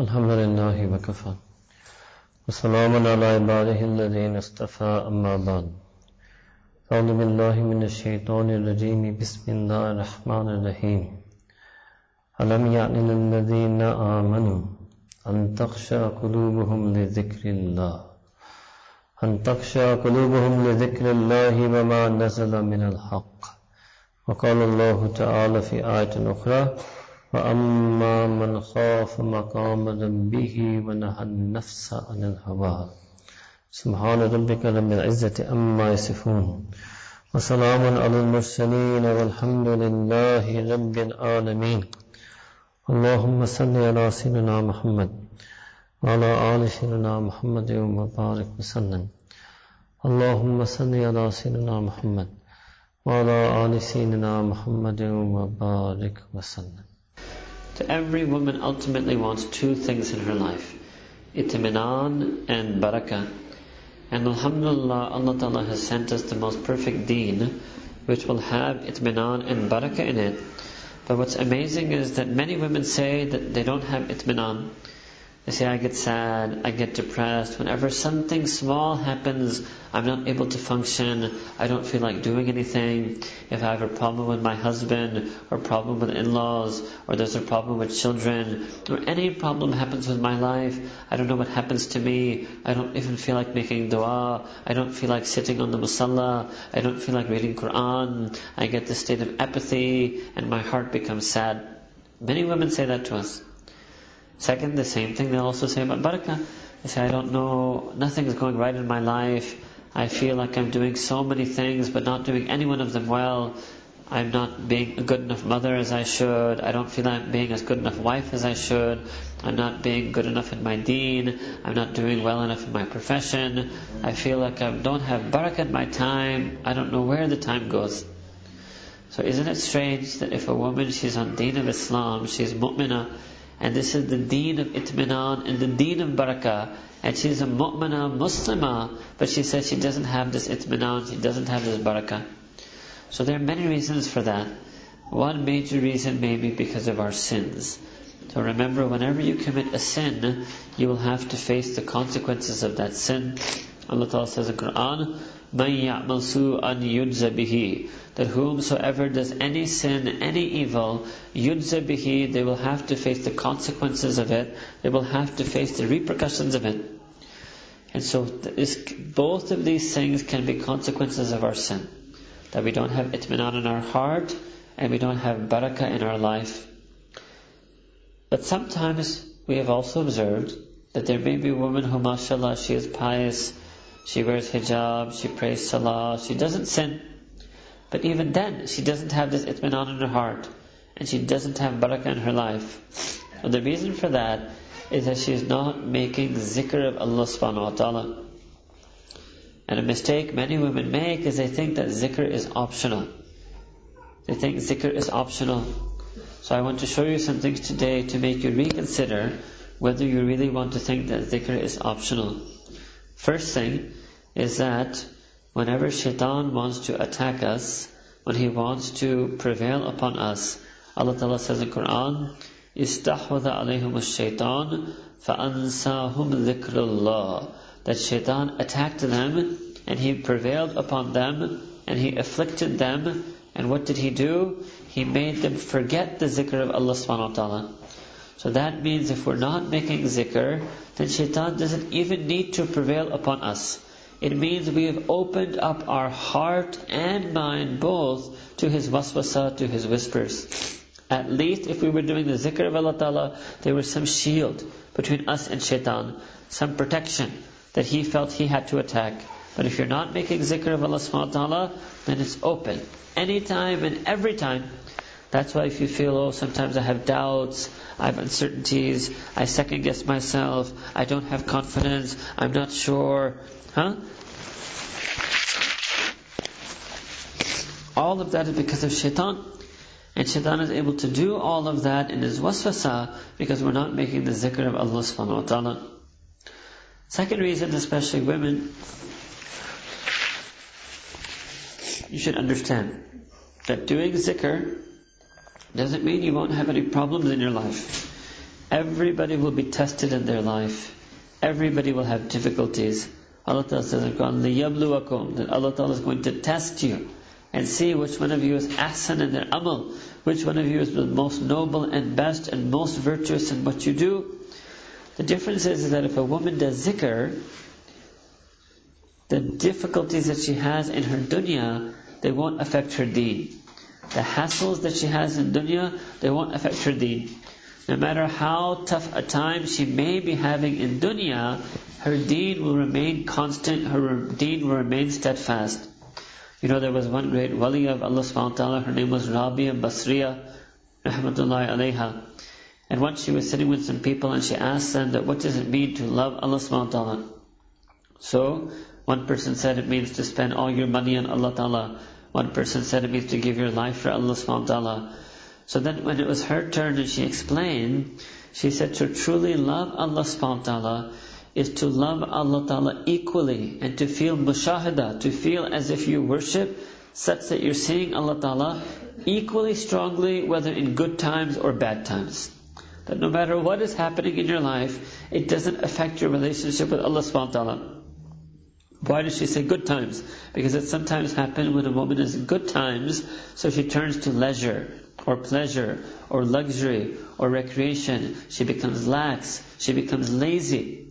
الحمد لله وكفى وسلام على عباده الذين اصطفى أما بعد. أعوذ بالله من الشيطان الرجيم بسم الله الرحمن الرحيم ألم يعلم الذين آمنوا أن تخشى قلوبهم لذكر الله أن تخشى قلوبهم لذكر الله وما نزل من الحق. وقال الله تعالى في آية أخرى وأما من خاف مقام ربه ونهى النفس عن الهوى سبحان ربك رب العزة أما يصفون وسلام على المرسلين والحمد لله رب العالمين اللهم صل على سيدنا محمد وعلى آل سيدنا محمد وبارك وسلم اللهم صل على سيدنا محمد وعلى آل سيدنا محمد وبارك وسلم So every woman ultimately wants two things in her life itminan and barakah. And Alhamdulillah, Allah Ta'ala has sent us the most perfect deen, which will have itminan and barakah in it. But what's amazing is that many women say that they don't have itminan. They say, I get sad, I get depressed. Whenever something small happens, I'm not able to function, I don't feel like doing anything. If I have a problem with my husband, or problem with in-laws, or there's a problem with children, or any problem happens with my life, I don't know what happens to me, I don't even feel like making dua, I don't feel like sitting on the musalla, I don't feel like reading Quran, I get this state of apathy, and my heart becomes sad. Many women say that to us. Second, the same thing they'll also say about barakah. They say, I don't know, nothing is going right in my life. I feel like I'm doing so many things, but not doing any one of them well. I'm not being a good enough mother as I should. I don't feel I'm being as good enough wife as I should. I'm not being good enough in my deen. I'm not doing well enough in my profession. I feel like I don't have barakah in my time. I don't know where the time goes. So isn't it strange that if a woman, she's on deen of Islam, she's mu'minah, and this is the deen of itminan and the deen of barakah. And she's a mu'mina, Muslimah, but she says she doesn't have this itminan, she doesn't have this barakah. So there are many reasons for that. One major reason may be because of our sins. So remember, whenever you commit a sin, you will have to face the consequences of that sin. Allah Ta'ala says in Quran, مَن يَعْمَلْ سُوءًا يُجْزَ بِهِ That whomsoever does any sin, any evil, يُجْزَ بِهِ They will have to face the consequences of it. They will have to face the repercussions of it. And so this, both of these things can be consequences of our sin. That we don't have itminan in our heart, and we don't have barakah in our life. But sometimes we have also observed that there may be a woman who, mashallah, she is pious, she wears hijab, she prays salah, she doesn't sin. But even then, she doesn't have this itminan in her heart, and she doesn't have barakah in her life. And the reason for that is that she is not making zikr of Allah subhanahu wa ta'ala. And a mistake many women make is they think that zikr is optional. They think zikr is optional. So I want to show you some things today to make you reconsider whether you really want to think that zikr is optional. First thing is that whenever shaitan wants to attack us, when he wants to prevail upon us, Allah Ta'ala says in Quran, استحوذ عليهم الشيطان فأنساهم ذكر الله that shaitan attacked them and he prevailed upon them and he afflicted them and what did he do? He made them forget the zikr of Allah subhanahu wa ta'ala. So that means if we're not making zikr, then shaitan doesn't even need to prevail upon us. It means we have opened up our heart and mind both to his waswasa, to his whispers. At least if we were doing the zikr of Allah Ta'ala, there was some shield between us and shaitan, some protection that he felt he had to attack. But if you're not making zikr of Allah subhanahu ta'ala, then it's open. Anytime and every time. That's why if you feel, oh, sometimes I have doubts, I have uncertainties, I second guess myself, I don't have confidence, I'm not sure, huh? All of that is because of shaitan. And shaitan is able to do all of that in his waswasa because we're not making the zikr of Allah subhanahu wa ta'ala. Second reason, especially women, you should understand that doing zikr doesn't mean you won't have any problems in your life. Everybody will be tested in their life. Everybody will have difficulties. Allah Ta'ala says in Quran, لِيَبْلُوَكُمْ That Allah Ta'ala is going to test you and see which one of you is ahsan in their amal, which one of you is the most noble and best and most virtuous in what you do. The difference is that if a woman does zikr, the difficulties that she has in her dunya, they won't affect her deen. The hassles that she has in dunya, they won't affect her deen. No matter how tough a time she may be having in dunya, her deen will remain constant, her deen will remain steadfast. You know, there was one great wali of Allah subhanahu wa ta'ala, her name was Rabia Basriya, rahmatullahi alayha. And once she was sitting with some people and she asked them that what does it mean to love Allah subhanahu wa ta'ala? So, one person said it means to spend all your money on Allah ta'ala. One person said it means to give your life for Allah subhanahu wa ta'ala. So then when it was her turn and she explained, she said to truly love Allah subhanahu wa ta'ala is to love Allah ta'ala equally and to feel mushahada, to feel as if you worship such that you're seeing Allah ta'ala equally strongly whether in good times or bad times. That no matter what is happening in your life, it doesn't affect your relationship with Allah subhanahu wa ta'ala. Why does she say good times? Because it sometimes happens when a woman is in good times, so she turns to leisure or pleasure or luxury or recreation. She becomes lax. She becomes lazy.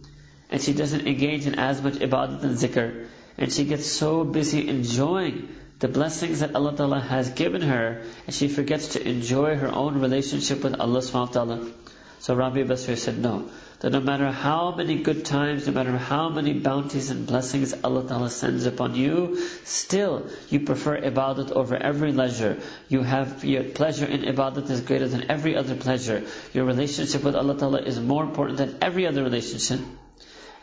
And she doesn't engage in as much ibadat and zikr. And she gets so busy enjoying the blessings that Allah Ta'ala has given her, and she forgets to enjoy her own relationship with Allah subhanahu wa ta'ala. So Rabia Basri said, no. That no matter how many good times, no matter how many bounties and blessings Allah Ta'ala sends upon you, still you prefer ibadat over every leisure. You have your pleasure in ibadat is greater than every other pleasure. Your relationship with Allah Ta'ala is more important than every other relationship.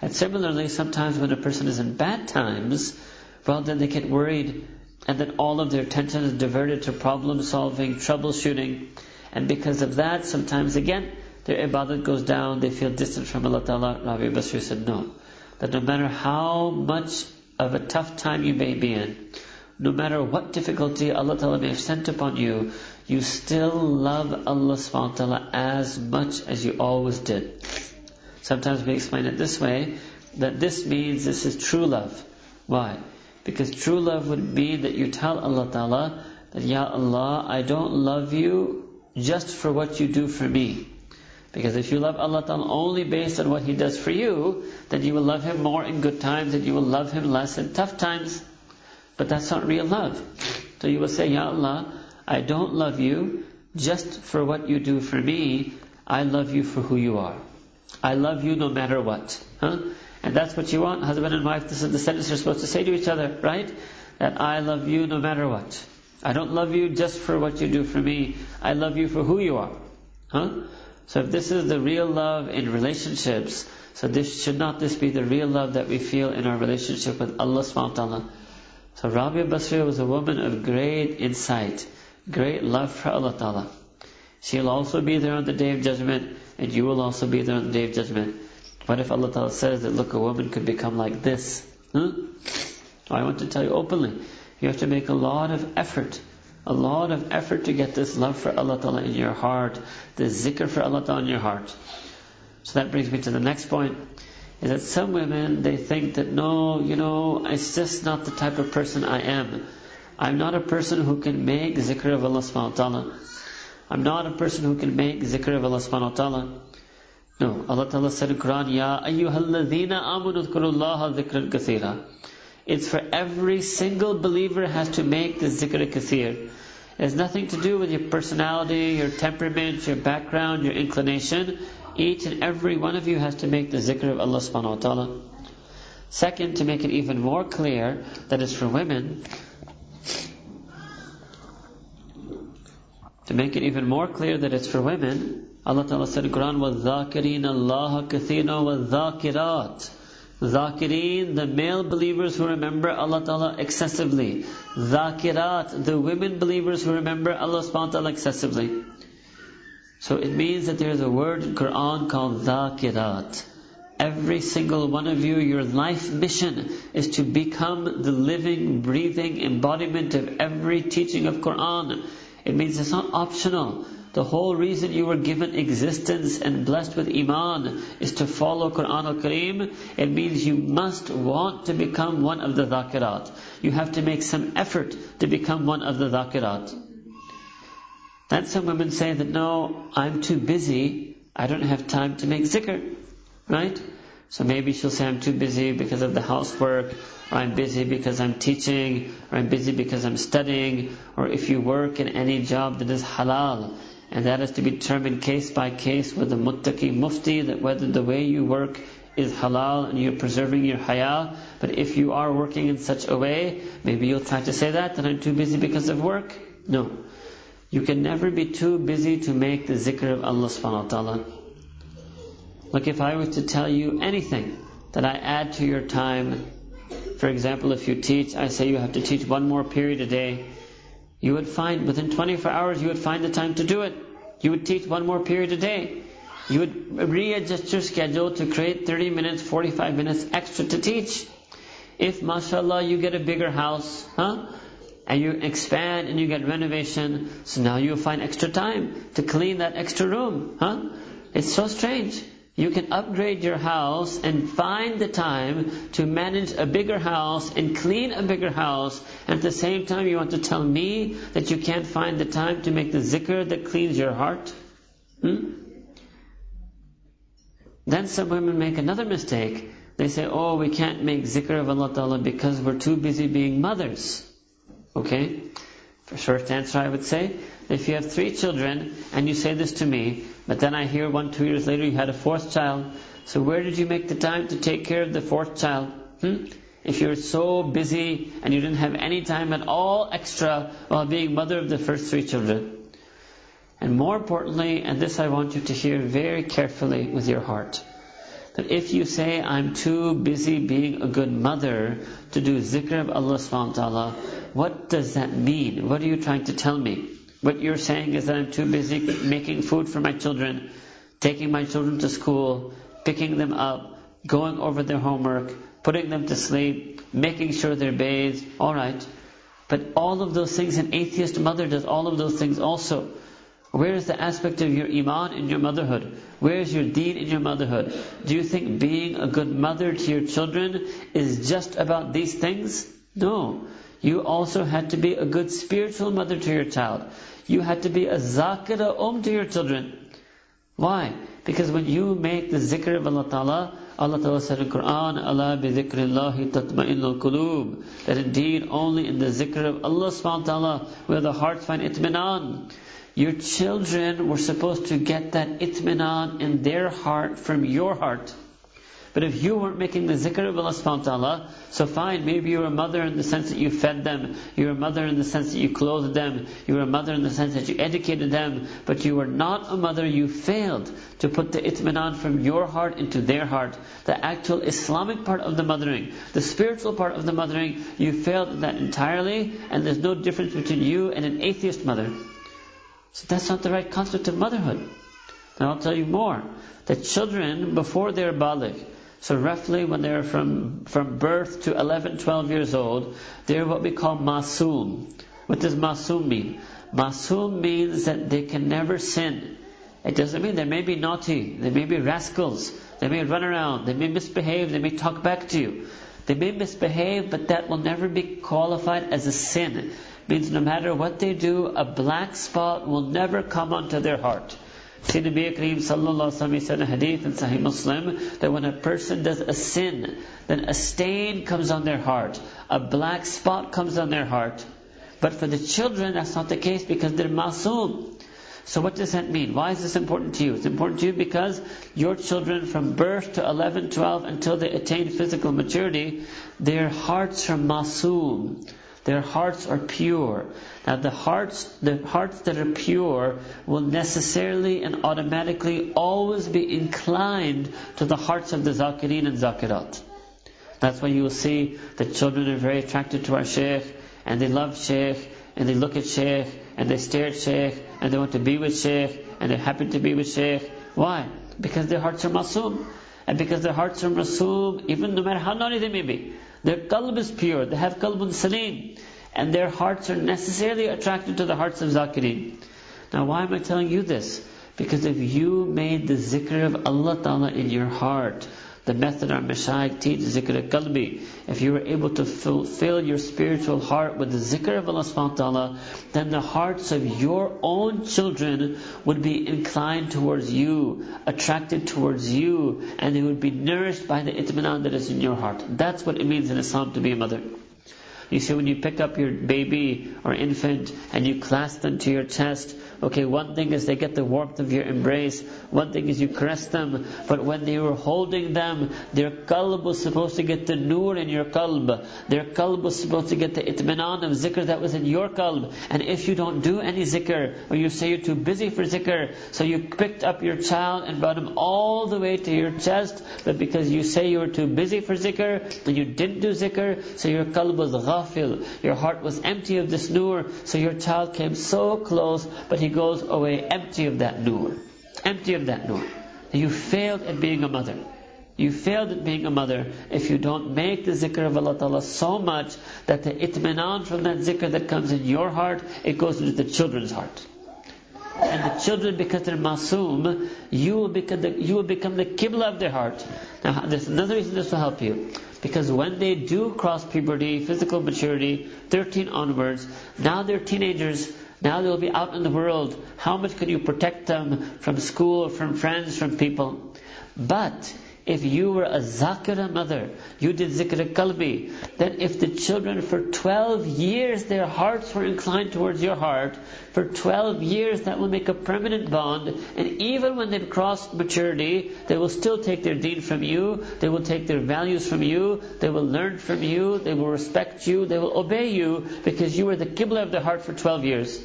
And similarly, sometimes when a person is in bad times, well then they get worried and then all of their attention is diverted to problem solving, troubleshooting. And because of that, sometimes again, their ibadat goes down, they feel distant from Allah Ta'ala. Rabia Basri said, no. That no matter how much of a tough time you may be in, no matter what difficulty Allah Ta'ala may have sent upon you, you still love Allah subhanahu wa ta'ala as much as you always did. Sometimes we explain it this way, that this means this is true love. Why? Because true love would mean that you tell Allah Ta'ala that, Ya Allah, I don't love you just for what you do for me. Because if you love Allah Ta'ala only based on what He does for you, then you will love Him more in good times and you will love Him less in tough times. But that's not real love. So you will say, Ya Allah, I don't love you just for what you do for me. I love you for who you are. I love you no matter what. Huh? And that's what you want, husband and wife. This is the sentence you're supposed to say to each other, right? That I love you no matter what. I don't love you just for what you do for me. I love you for who you are. Huh? So if this is the real love in relationships, so this should not this be the real love that we feel in our relationship with Allah subhanahu wa ta'ala. So Rabia Basri was a woman of great insight, great love for Allah ta'ala. She'll also be there on the day of judgment, and you will also be there on the day of judgment. What if Allah ta'ala says that look, a woman could become like this? Hmm? Huh? I want to tell you openly, you have to make a lot of effort a lot of effort to get this love for Allah Ta'ala in your heart, this zikr for Allah Ta'ala in your heart. So that brings me to the next point, is that some women, they think that no, you know, it's just not the type of person I am. I'm not a person who can make zikr of Allah subhanahu wa ta'ala. I'm not a person who can make zikr of Allah subhanahu wa ta'ala. No, Allah Ta'ala said in Quran, Ya ayyuhalladhina amanu dhkurullaha dhikran kathira. It's for every single believer has to make the zikr kathir. It has nothing to do with your personality, your temperament, your background, your inclination. Each and every one of you has to make the zikr of Allah subhanahu wa ta'ala. Second, to make it even more clear that it's for women, to make it even more clear that it's for women, Allah Ta'ala said in Quran, وَالذَّاكِرِينَ اللَّهَ كَثِيرًا وَالذَّاكِرَاتِ Zakireen, the male believers who remember Allah Ta'ala excessively. Zakirat, the women believers who remember Allah subhanahu ta'ala excessively. So it means that there is a word in Quran called Zakirat. Every single one of you, your life mission is to become the living, breathing embodiment of every teaching of Quran. It means it's not optional The whole reason you were given existence and blessed with Iman is to follow Quran al-Kareem. It means you must want to become one of the dhakirat. You have to make some effort to become one of the dhakirat. Then some women say that no, I'm too busy. I don't have time to make zikr. Right? So maybe she'll say, I'm too busy because of the housework, or I'm busy because I'm teaching, or I'm busy because I'm studying, or if you work in any job that is halal, and that is to be determined case by case with the muttaqi mufti, that whether the way you work is halal and you're preserving your haya. But if you are working in such a way, maybe you'll try to say that, that I'm too busy because of work. No. You can never be too busy to make the zikr of Allah subhanahu wa ta'ala. Like if I were to tell you anything that I add to your time, for example, if you teach, I say you have to teach one more period a day, you would find within 24 hours you would find the time to do it. You would teach one more period a day. You would readjust your schedule to create 30 minutes, 45 minutes extra to teach. If, mashallah, you get a bigger house, huh? And you expand and you get renovation, so now you'll find extra time to clean that extra room, huh? It's so strange. You can upgrade your house and find the time to manage a bigger house and clean a bigger house. And at the same time, you want to tell me that you can't find the time to make the zikr that cleans your heart? Hmm? Then some women make another mistake. They say, oh, we can't make zikr of Allah Ta'ala because we're too busy being mothers. Okay? For short answer, I would say, if you have three children and you say this to me, but then I hear one, two years later you had a fourth child, so where did you make the time to take care of the fourth child? Hmm? If you're so busy and you didn't have any time at all extra while being mother of the first three children. And more importantly, and this I want you to hear very carefully with your heart, that if you say, I'm too busy being a good mother to do zikr of Allah subhanahu wa ta'ala, what does that mean? What are you trying to tell me? What you're saying is that I'm too busy making food for my children, taking my children to school, picking them up, going over their homework, putting them to sleep, making sure they're bathed. Alright. But all of those things, an atheist mother does all of those things also. Where is the aspect of your iman in your motherhood? Where is your deen in your motherhood? Do you think being a good mother to your children is just about these things? No. You also had to be a good spiritual mother to your child. You had to be a zakira um to your children. Why? Because when you make the zikr of Allah Ta'ala, Allah Ta'ala said in Quran, Allah bi zikrillahi tatma'innul qulub. That indeed only in the zikr of Allah subhanahu wa ta'ala where the hearts find itminan. Your children were supposed to get that itminan in their heart from your heart. But if you weren't making the zikr of Allah subhanahu wa ta'ala, so fine, maybe you were a mother in the sense that you fed them, you were a mother in the sense that you clothed them, you were a mother in the sense that you educated them, but you were not a mother, you failed to put the itminan from your heart into their heart. The actual Islamic part of the mothering, the spiritual part of the mothering, you failed that entirely, and there's no difference between you and an atheist mother. So that's not the right concept of motherhood. And I'll tell you more. The children, before they're baligh, so roughly when they're from, from birth to 11, 12 years old, they're what we call masum. What does masum mean? Masum means that they can never sin. It doesn't mean they may be naughty, they may be rascals, they may run around, they may misbehave, they may talk back to you. They may misbehave, but that will never be qualified as a sin. It means no matter what they do, a black spot will never come onto their heart. Nabi Kareem sallallahu said in a hadith in Sahih Muslim that when a person does a sin, then a stain comes on their heart, a black spot comes on their heart. But for the children, that's not the case because they're masoom. So what does that mean? Why is this important to you? It's important to you because your children from birth to 11, 12 until they attain physical maturity, their hearts are masoom. Their hearts are pure. Now the hearts, the hearts that are pure will necessarily and automatically always be inclined to the hearts of the zakirin and zakirat. That's why you will see that children are very attracted to our sheikh, and they love sheikh, and they look at sheikh, and they stare at sheikh, and they want to be with sheikh, and they're happy to be with sheikh. Why? Because their hearts are masum. And because their hearts are masum, even no matter how naughty they may be, their qalb is pure, they have qalbun salim, and their hearts are necessarily attracted to the hearts of zakirin. Now why am I telling you this? Because if you made the zikr of Allah Ta'ala in your heart, the method our Mashaykh teach, zikr qalbi. If you were able to fulfill your spiritual heart with the zikr of Allah subhanahu wa ta'ala, then the hearts of your own children would be inclined towards you, attracted towards you, and they would be nourished by the itminan that is in your heart. That's what it means in Islam to be a mother. You see, when you pick up your baby or infant and you clasp them to your chest, okay, one thing is they get the warmth of your embrace, one thing is you caress them, but when they were holding them, their qalb was supposed to get the nur in your qalb. Their qalb was supposed to get the itminan of zikr that was in your qalb. And if you don't do any zikr, or you say you're too busy for zikr, so you picked up your child and brought him all the way to your chest, but because you say you were too busy for zikr, and you didn't do zikr, so your qalb was ghafil. Your heart was empty of this nur, so your child came so close, but he goes away empty of that nur. Empty of that nur. You failed at being a mother. You failed at being a mother if you don't make the zikr of Allah Ta'ala so much that the itminan from that zikr that comes in your heart, it goes into the children's heart. And the children, because they're masoom, you will become the, you will become the qibla of their heart. Now, there's another reason this will help you. Because when they do cross puberty, physical maturity, 13 onwards, now they're teenagers, now they'll be out in the world. How much can you protect them from school, from friends, from people? But if you were a zakira mother, you did zikr kalbi, then if the children for 12 years their hearts were inclined towards your heart, for 12 years that will make a permanent bond, and even when they've crossed maturity, they will still take their deen from you, they will take their values from you, they will learn from you, they will respect you, they will obey you, because you were the qibla of their heart for 12 years.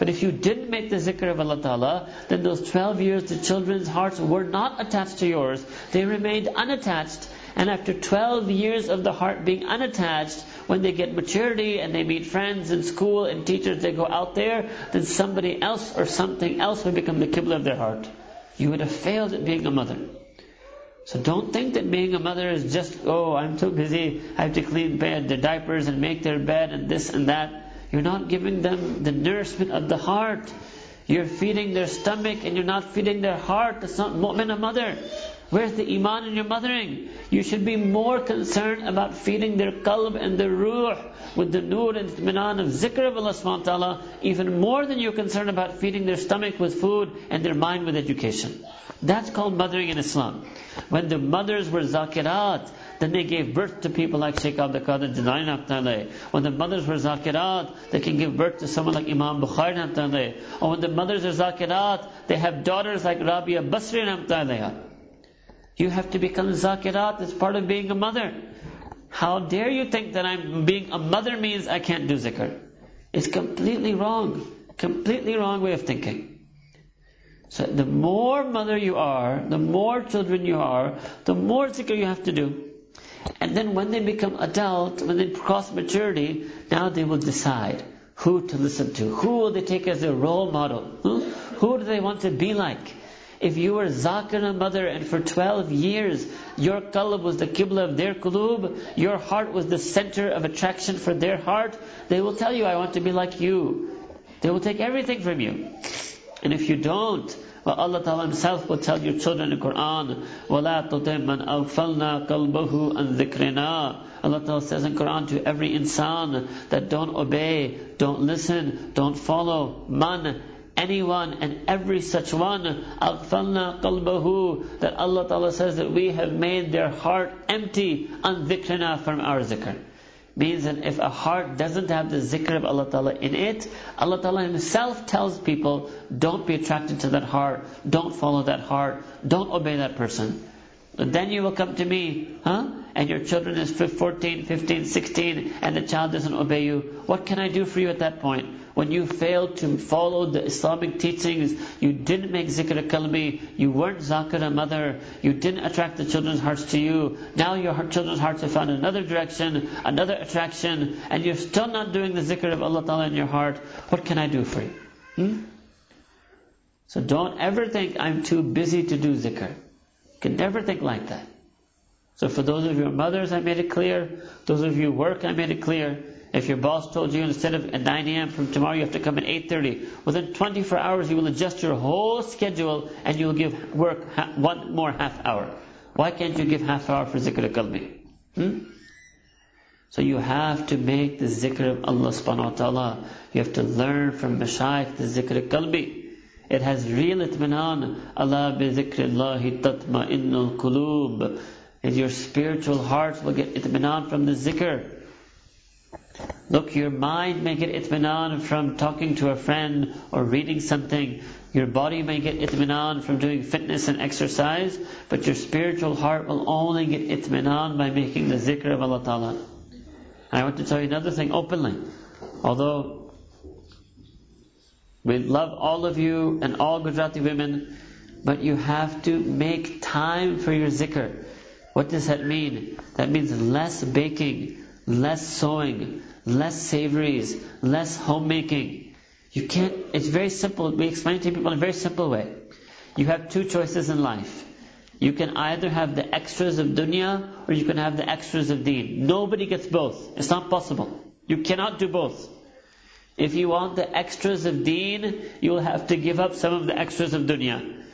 But if you didn't make the zikr of Allah Ta'ala, then those 12 years the children's hearts were not attached to yours. They remained unattached. And after 12 years of the heart being unattached, when they get maturity and they meet friends in school and teachers, they go out there, then somebody else or something else will become the qibla of their heart. You would have failed at being a mother. So don't think that being a mother is just, oh, I'm too busy, I have to clean bed, the diapers and make their bed and this and that. You're not giving them the nourishment of the heart. You're feeding their stomach and you're not feeding their heart. That's not mu'min a mother. Where's the iman in your mothering? You should be more concerned about feeding their qalb and their ruh with the nur and itminan of zikr of Allah subhanahu wa ta'ala, even more than you're concerned about feeding their stomach with food and their mind with education. That's called mothering in Islam. When the mothers were zakirat, then they gave birth to people like Sheikh Abdul Qadir Jilani When the mothers were zakirat, they can give birth to someone like Imam Bukhari Or when the mothers are zakirat, they have daughters like Rabia Basri You have to become zakirat as part of being a mother. How dare you think that I'm being a mother means I can't do zikr? It's completely wrong. Completely wrong way of thinking. So the more mother you are, the more children you are, the more zikr you have to do. And then when they become adult, when they cross maturity, now they will decide who to listen to. Who will they take as their role model? Who, who do they want to be like? If you were Zakira mother and for 12 years your qalb was the qibla of their qulub, your heart was the center of attraction for their heart, they will tell you, I want to be like you. They will take everything from you. And if you don't, well, Allah Ta'ala Himself will tell your children in the Quran, وَلَا تُطِمْ مَنْ أَغْفَلْنَا قَلْبَهُ أَنْ ذِكْرِنَا Allah Ta'ala says in Quran to every insan that don't obey, don't listen, don't follow, man, anyone and every such one, أَغْفَلْنَا قَلْبَهُ That Allah Ta'ala says that we have made their heart empty, an dhikrina from our zikr means that if a heart doesn't have the zikr of Allah Ta'ala in it, Allah Ta'ala Himself tells people, don't be attracted to that heart, don't follow that heart, don't obey that person. But then you will come to me, huh? And your children is 14, 15, 16, and the child doesn't obey you. What can I do for you at that point? When you failed to follow the Islamic teachings, you didn't make zikr kalbi, you weren't zakir a mother, you didn't attract the children's hearts to you. Now your children's hearts have found another direction, another attraction, and you're still not doing the zikr of Allah Ta'ala in your heart. What can I do for you? Hmm? So don't ever think I'm too busy to do zikr. You can never think like that. So for those of your mothers, I made it clear. Those of you who work, I made it clear. If your boss told you instead of at 9 a.m. from tomorrow you have to come at 8.30, within 24 hours you will adjust your whole schedule and you will give work one more half hour. Why can't you give half hour for zikr al? Hmm? So you have to make the zikr of Allah subhanahu wa ta'ala. You have to learn from Mashaykh the zikr al qalbi. It has real itminan. Allah bi zikrillahi tatma innul kulub. And your spiritual heart will get itminan from the zikr. Look, your mind may get itminan from talking to a friend or reading something. Your body may get itminan from doing fitness and exercise, but your spiritual heart will only get itminan by making the zikr of Allah Ta'ala. I want to tell you another thing openly. Although we love all of you and all Gujarati women, but you have to make time for your zikr. What does that mean? That means less baking, less sewing, less savories, less homemaking. You can't, it's very simple. We explain to people in a very simple way. You have two choices in life. You can either have the extras of dunya or you can have the extras of deen. Nobody gets both. It's not possible. You cannot do both. If you want the extras of deen, you will have to give up some of the extras of dunya.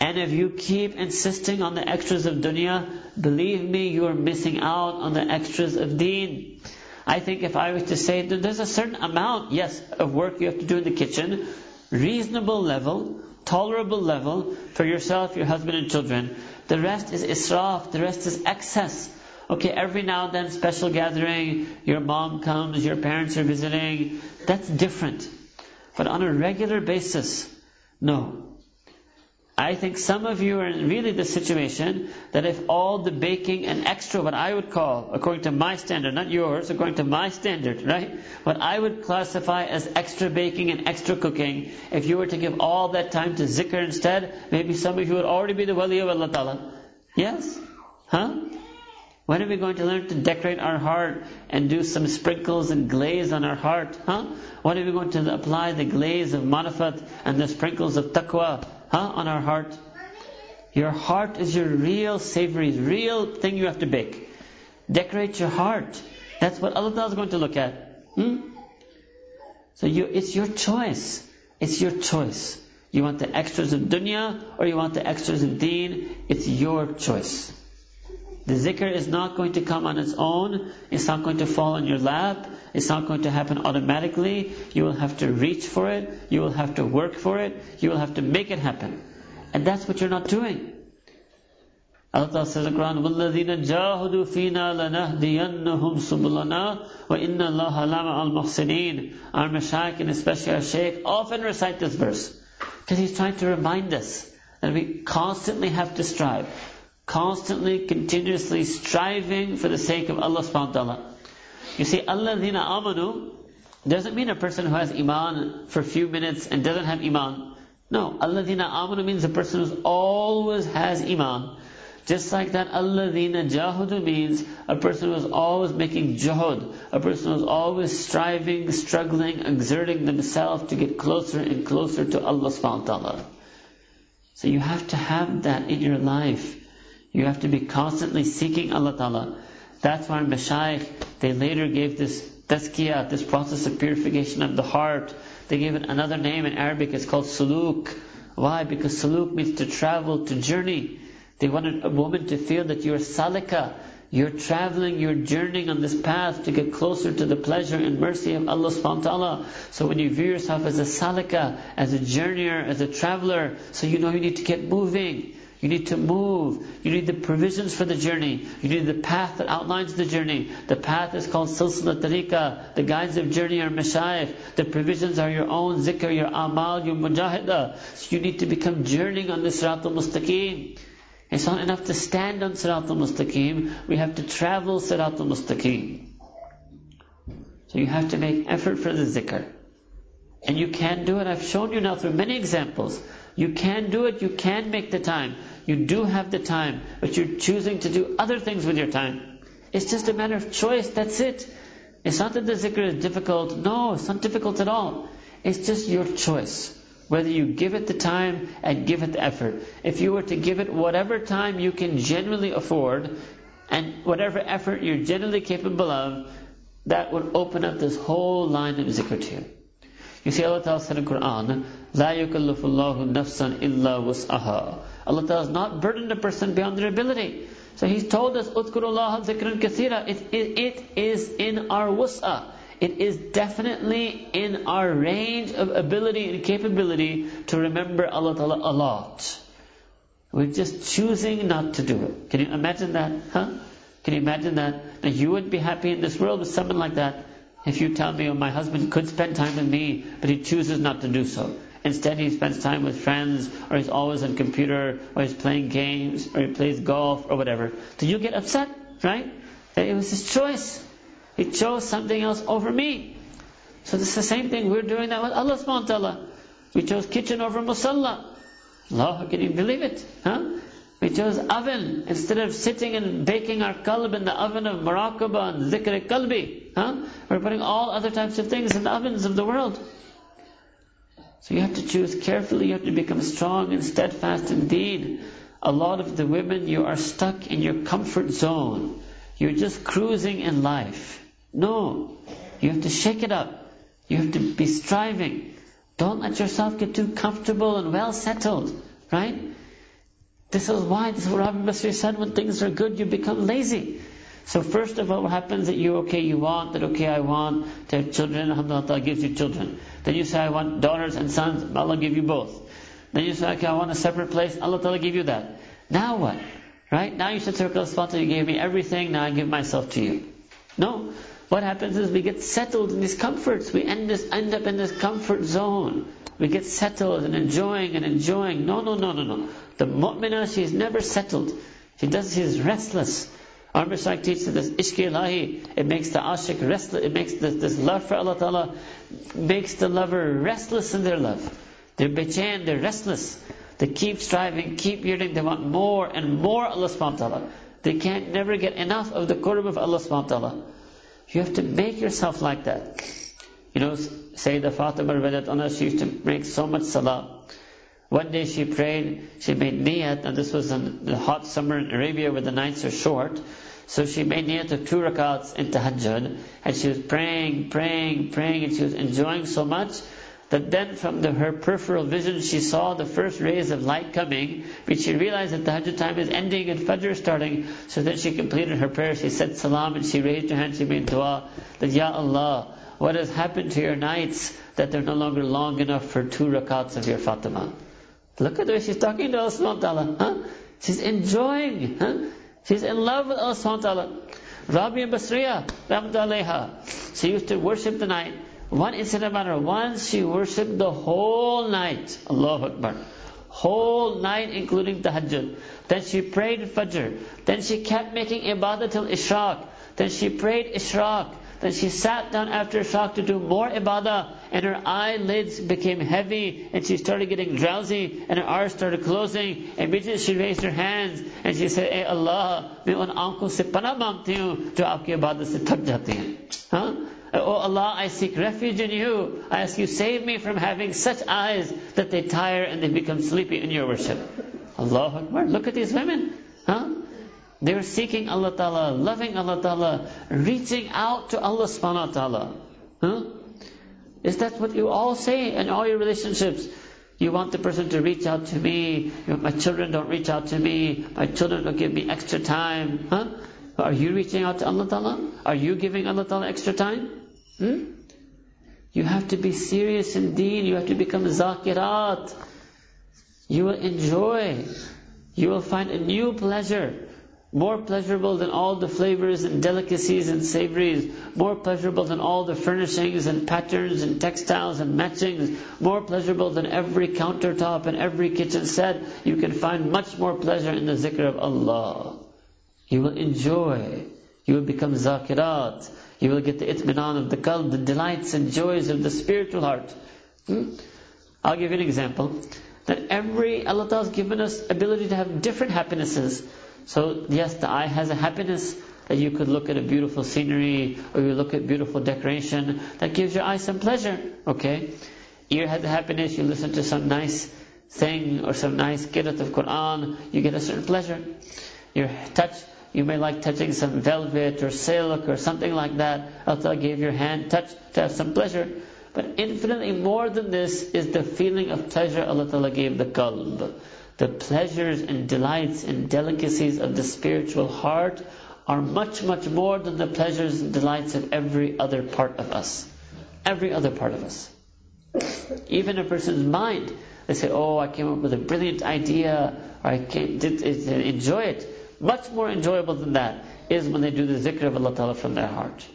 And if you keep insisting on the extras of dunya, believe me, you are missing out on the extras of deen. I think if I was to say that there's a certain amount, yes, of work you have to do in the kitchen, reasonable level, tolerable level for yourself, your husband and children. The rest is israf, the rest is excess. Okay, every now and then special gathering, your mom comes, your parents are visiting, that's different. But on a regular basis, no. I think some of you are in really the situation that if all the baking and extra, what I would call, according to my standard, not yours, according to my standard, right? What I would classify as extra baking and extra cooking, if you were to give all that time to zikr instead, maybe some of you would already be the wali of Allah Ta'ala. Yes? Huh? When are we going to learn to decorate our heart and do some sprinkles and glaze on our heart? Huh? When are we going to apply the glaze of marifat and the sprinkles of taqwa? huh, on our heart. Your heart is your real savory, real thing you have to bake. Decorate your heart. That's what Allah is going to look at. Hmm? So you, it's your choice. It's your choice. You want the extras of dunya or you want the extras of deen? It's your choice. The zikr is not going to come on its own. It's not going to fall on your lap. It's not going to happen automatically. You will have to reach for it. You will have to work for it. You will have to make it happen. And that's what you're not doing. Allah says in the Quran, وَالَّذِينَ جَاهُدُوا فِينَا لَنَهْدِيَنَّهُمْ سُبُلَنَا وَإِنَّ اللَّهَ لَمَعَ الْمُحْسِنِينَ Our Mashaykh and especially our Shaykh often recite this verse. Because he's trying to remind us that we constantly have to strive. Constantly, continuously striving for the sake of Allah subhanahu wa ta'ala. You see, Alladhina amanu doesn't mean a person who has iman for a few minutes and doesn't have iman. No, Alladhina amanu means a person who always has iman. Just like that, Alladhina jahudu means a person who is always making jahud, a person who is always striving, struggling, exerting themselves to get closer and closer to Allah subhanahu wa ta'ala. So you have to have that in your life. You have to be constantly seeking Allah ta'ala. That's why in Mashaykh, they later gave this tazkiyah, this process of purification of the heart. They gave it another name in Arabic, it's called suluk. Why? Because suluk means to travel, to journey. They wanted a woman to feel that you're salika, you're traveling, you're journeying on this path to get closer to the pleasure and mercy of Allah subhanahu wa ta'ala. So when you view yourself as a salika, as a journeyer, as a traveler, so you know you need to get moving. You need to move. You need the provisions for the journey. You need the path that outlines the journey. The path is called silsila tariqa. The guides of journey are mashayikh. The provisions are your own zikr, your amal, your mujahida. So you need to become journeying on the sirat al-mustaqim. It's not enough to stand on sirat al-mustaqim. We have to travel sirat al-mustaqim. So you have to make effort for the zikr. And you can do it. I've shown you now through many examples. You can do it, you can make the time. You do have the time, but you're choosing to do other things with your time. It's just a matter of choice, that's it. It's not that the zikr is difficult. No, it's not difficult at all. It's just your choice. Whether you give it the time and give it the effort. If you were to give it whatever time you can generally afford, and whatever effort you're generally capable of, that would open up this whole line of zikr to you. You see, Allah Ta'ala said in Quran, La yukallifullahu nafsan illa wus'aha. Allah Ta'ala has not burdened a person beyond their ability. So He's told us, Utkurullaha dhikran kathira. It, it, it is in our wus'ah. It is definitely in our range of ability and capability to remember Allah Ta'ala a lot. We're just choosing not to do it. Can you imagine that? Huh? Can you imagine that? Now you would be happy in this world with someone like that if you tell me, oh, my husband could spend time with me, but he chooses not to do so. Instead, he spends time with friends, or he's always on computer, or he's playing games, or he plays golf, or whatever. Do you get upset, right? That it was his choice. He chose something else over me. So it's the same thing. We're doing that with Allah subhanahu wa ta'ala. We chose kitchen over musalla. Allah, can you believe it? Huh? We chose oven instead of sitting and baking our qalb in the oven of muraqabah and zikr qalbi. Huh? We're putting all other types of things in the ovens of the world. So you have to choose carefully, you have to become strong and steadfast indeed. A lot of the women, you are stuck in your comfort zone. You're just cruising in life. No. You have to shake it up. You have to be striving. Don't let yourself get too comfortable and well settled. Right? This is why, this is what Rabia Basri said, when things are good, you become lazy. So first of all, what happens that you, okay, you want, that okay, I want to have children, Allah gives you children. Then you say, I want daughters and sons, Allah give you both. Then you say, okay, I want a separate place, Allah Ta'ala give you that. Now what? Right? Now you said to Allah you gave me everything, now I give myself to you. No. What happens is we get settled in these comforts. We end, this, end up in this comfort zone. We get settled and enjoying and enjoying. No, no, no, no, no. The mu'minah, she's never settled. She does, she's restless. Mashayikh teaches this ishq ilahi. It makes the ashik restless. It makes this, this love for Allah Ta'ala, makes the lover restless in their love. They're bechain, they're restless. They keep striving, keep yearning, they want more and more Allah subhanahu wa ta'ala. They can't never get enough of the qurb of Allah subhanahu wa ta'ala. You have to make yourself like that. You know, Sayyidah Fatima Radat Anha, she used to make so much salah. One day she prayed, she made niyat, and this was in the hot summer in Arabia where the nights are short. So she made niyat of two rakats in tahajjud, and she was praying, praying, praying, and she was enjoying so much that then from the, her peripheral vision she saw the first rays of light coming, but she realized that the tahajjud time is ending and fajr is starting. So then she completed her prayer, she said salam, and she raised her hand, she made dua, that Ya Allah, what has happened to your nights that they're no longer long enough for two rakats of your Fatima? Look at the way she's talking to Allah subhanahu. Huh? She's enjoying. Huh? She's in love with Allah subhanahu wa ta'ala. Rabia Basriya, Rahmatullah She used to worship the night. One incident about her. Once she worshipped the whole night. Allahu Akbar. Whole night including tahajjud. Then she prayed Fajr. Then she kept making ibadah till Ishraq. Then she prayed Ishraq. Then she sat down after Ishraq to do more ibadah, and her eyelids became heavy, and she started getting drowsy, and her eyes started closing. Immediately she raised her hands, and she said, Hey Allah, मैं उन आंखों से पना मांगती हूँ जो आपकी इबादत से huh? Oh Allah, I seek refuge in you. I ask you, save me from having such eyes that they tire and they become sleepy in your worship. Allah Akbar. Look at these women. Huh? They were seeking Allah Ta'ala, loving Allah Ta'ala, reaching out to Allah subhanahu wa ta'ala. Huh? Is that what you all say in all your relationships? You want the person to reach out to me. My children don't reach out to me. My children don't give me extra time. Huh? Are you reaching out to Allah Ta'ala? Are you giving Allah Ta'ala extra time? Hmm? You have to be serious indeed. You have to become zakirat. You will enjoy. You will find a new pleasure more pleasurable than all the flavors and delicacies and savories, more pleasurable than all the furnishings and patterns and textiles and matchings, more pleasurable than every countertop and every kitchen set. You can find much more pleasure in the zikr of Allah. You will enjoy. You will become zakirat. You will get the itminan of the qalb, the delights and joys of the spiritual heart. Hmm? I'll give you an example. That every, Allah has given us ability to have different happinesses. So yes, the eye has a happiness that you could look at a beautiful scenery or you look at beautiful decoration that gives your eye some pleasure. Okay? Ear has a happiness, you listen to some nice thing or some nice qiraat of Quran, you get a certain pleasure. Your touch, You may like touching some velvet or silk or something like that. Allah gave your hand touch to have some pleasure. But infinitely more than this is the feeling of pleasure Allah gave the qalb. The pleasures and delights and delicacies of the spiritual heart are much, much more than the pleasures and delights of every other part of us. Every other part of us. Even a person's mind, they say, oh, I came up with a brilliant idea, or I came, did, enjoy it. Much more enjoyable than that is when they do the zikr of Allah Ta'ala from their heart.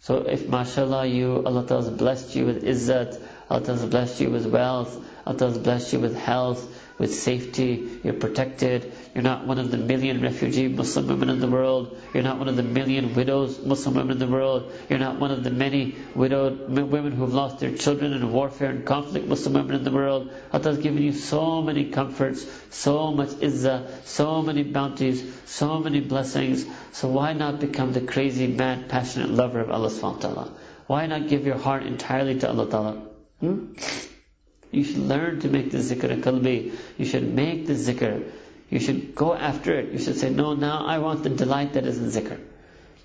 So if mashallah you, Allah Ta'ala has blessed you with izzat, Allah Ta'ala has blessed you with wealth, Allah Ta'ala has blessed you with health, with safety, you're protected, you're not one of the million refugee Muslim women in the world, you're not one of the million widows Muslim women in the world, you're not one of the many widowed women who have lost their children in warfare and conflict Muslim women in the world. Allah has given you so many comforts, so much izzah, so many bounties, so many blessings. So why not become the crazy, mad, passionate lover of Allah subhanahu wa ta'ala? Why not give your heart entirely to Allah ta'ala? Hmm? You should learn to make the zikr and qalbi. You should make the zikr. You should go after it. You should say, no, now I want the delight that is in zikr.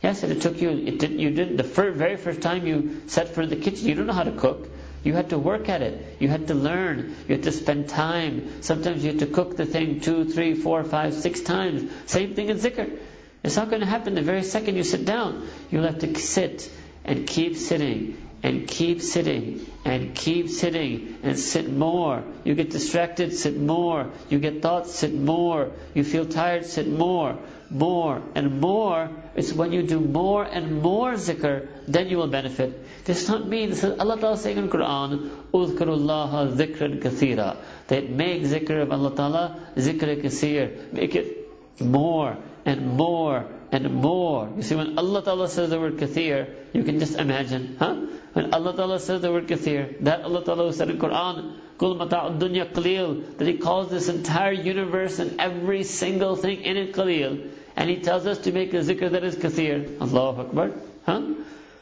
Yes, it took you, it didn't, you didn't, the first, very first time you set foot in the kitchen, you don't know how to cook. You had to work at it. You had to learn. You had to spend time. Sometimes you had to cook the thing two, three, four, five, six times. Same thing in zikr. It's not going to happen the very second you sit down. You'll have to sit and keep sitting and keep sitting and keep sitting and sit more. You get distracted, sit more. You get thoughts, sit more. You feel tired, sit more. More and more. It's when you do more and more zikr, then you will benefit. This does not mean, this is Allah Ta'ala saying in Quran, Udhkurullaha zikran kathira. That make zikr of Allah Ta'ala, zikr kathir. Make it more and more and more. You see, when Allah Ta'ala says the word kathir, you can just imagine, huh? When Allah Ta'ala says the word kathir, that Allah Ta'ala said in Quran, Kul dunya qalil, that He calls this entire universe and every single thing in it qalil, and He tells us to make a zikr that is kathir. Allahu Akbar, huh?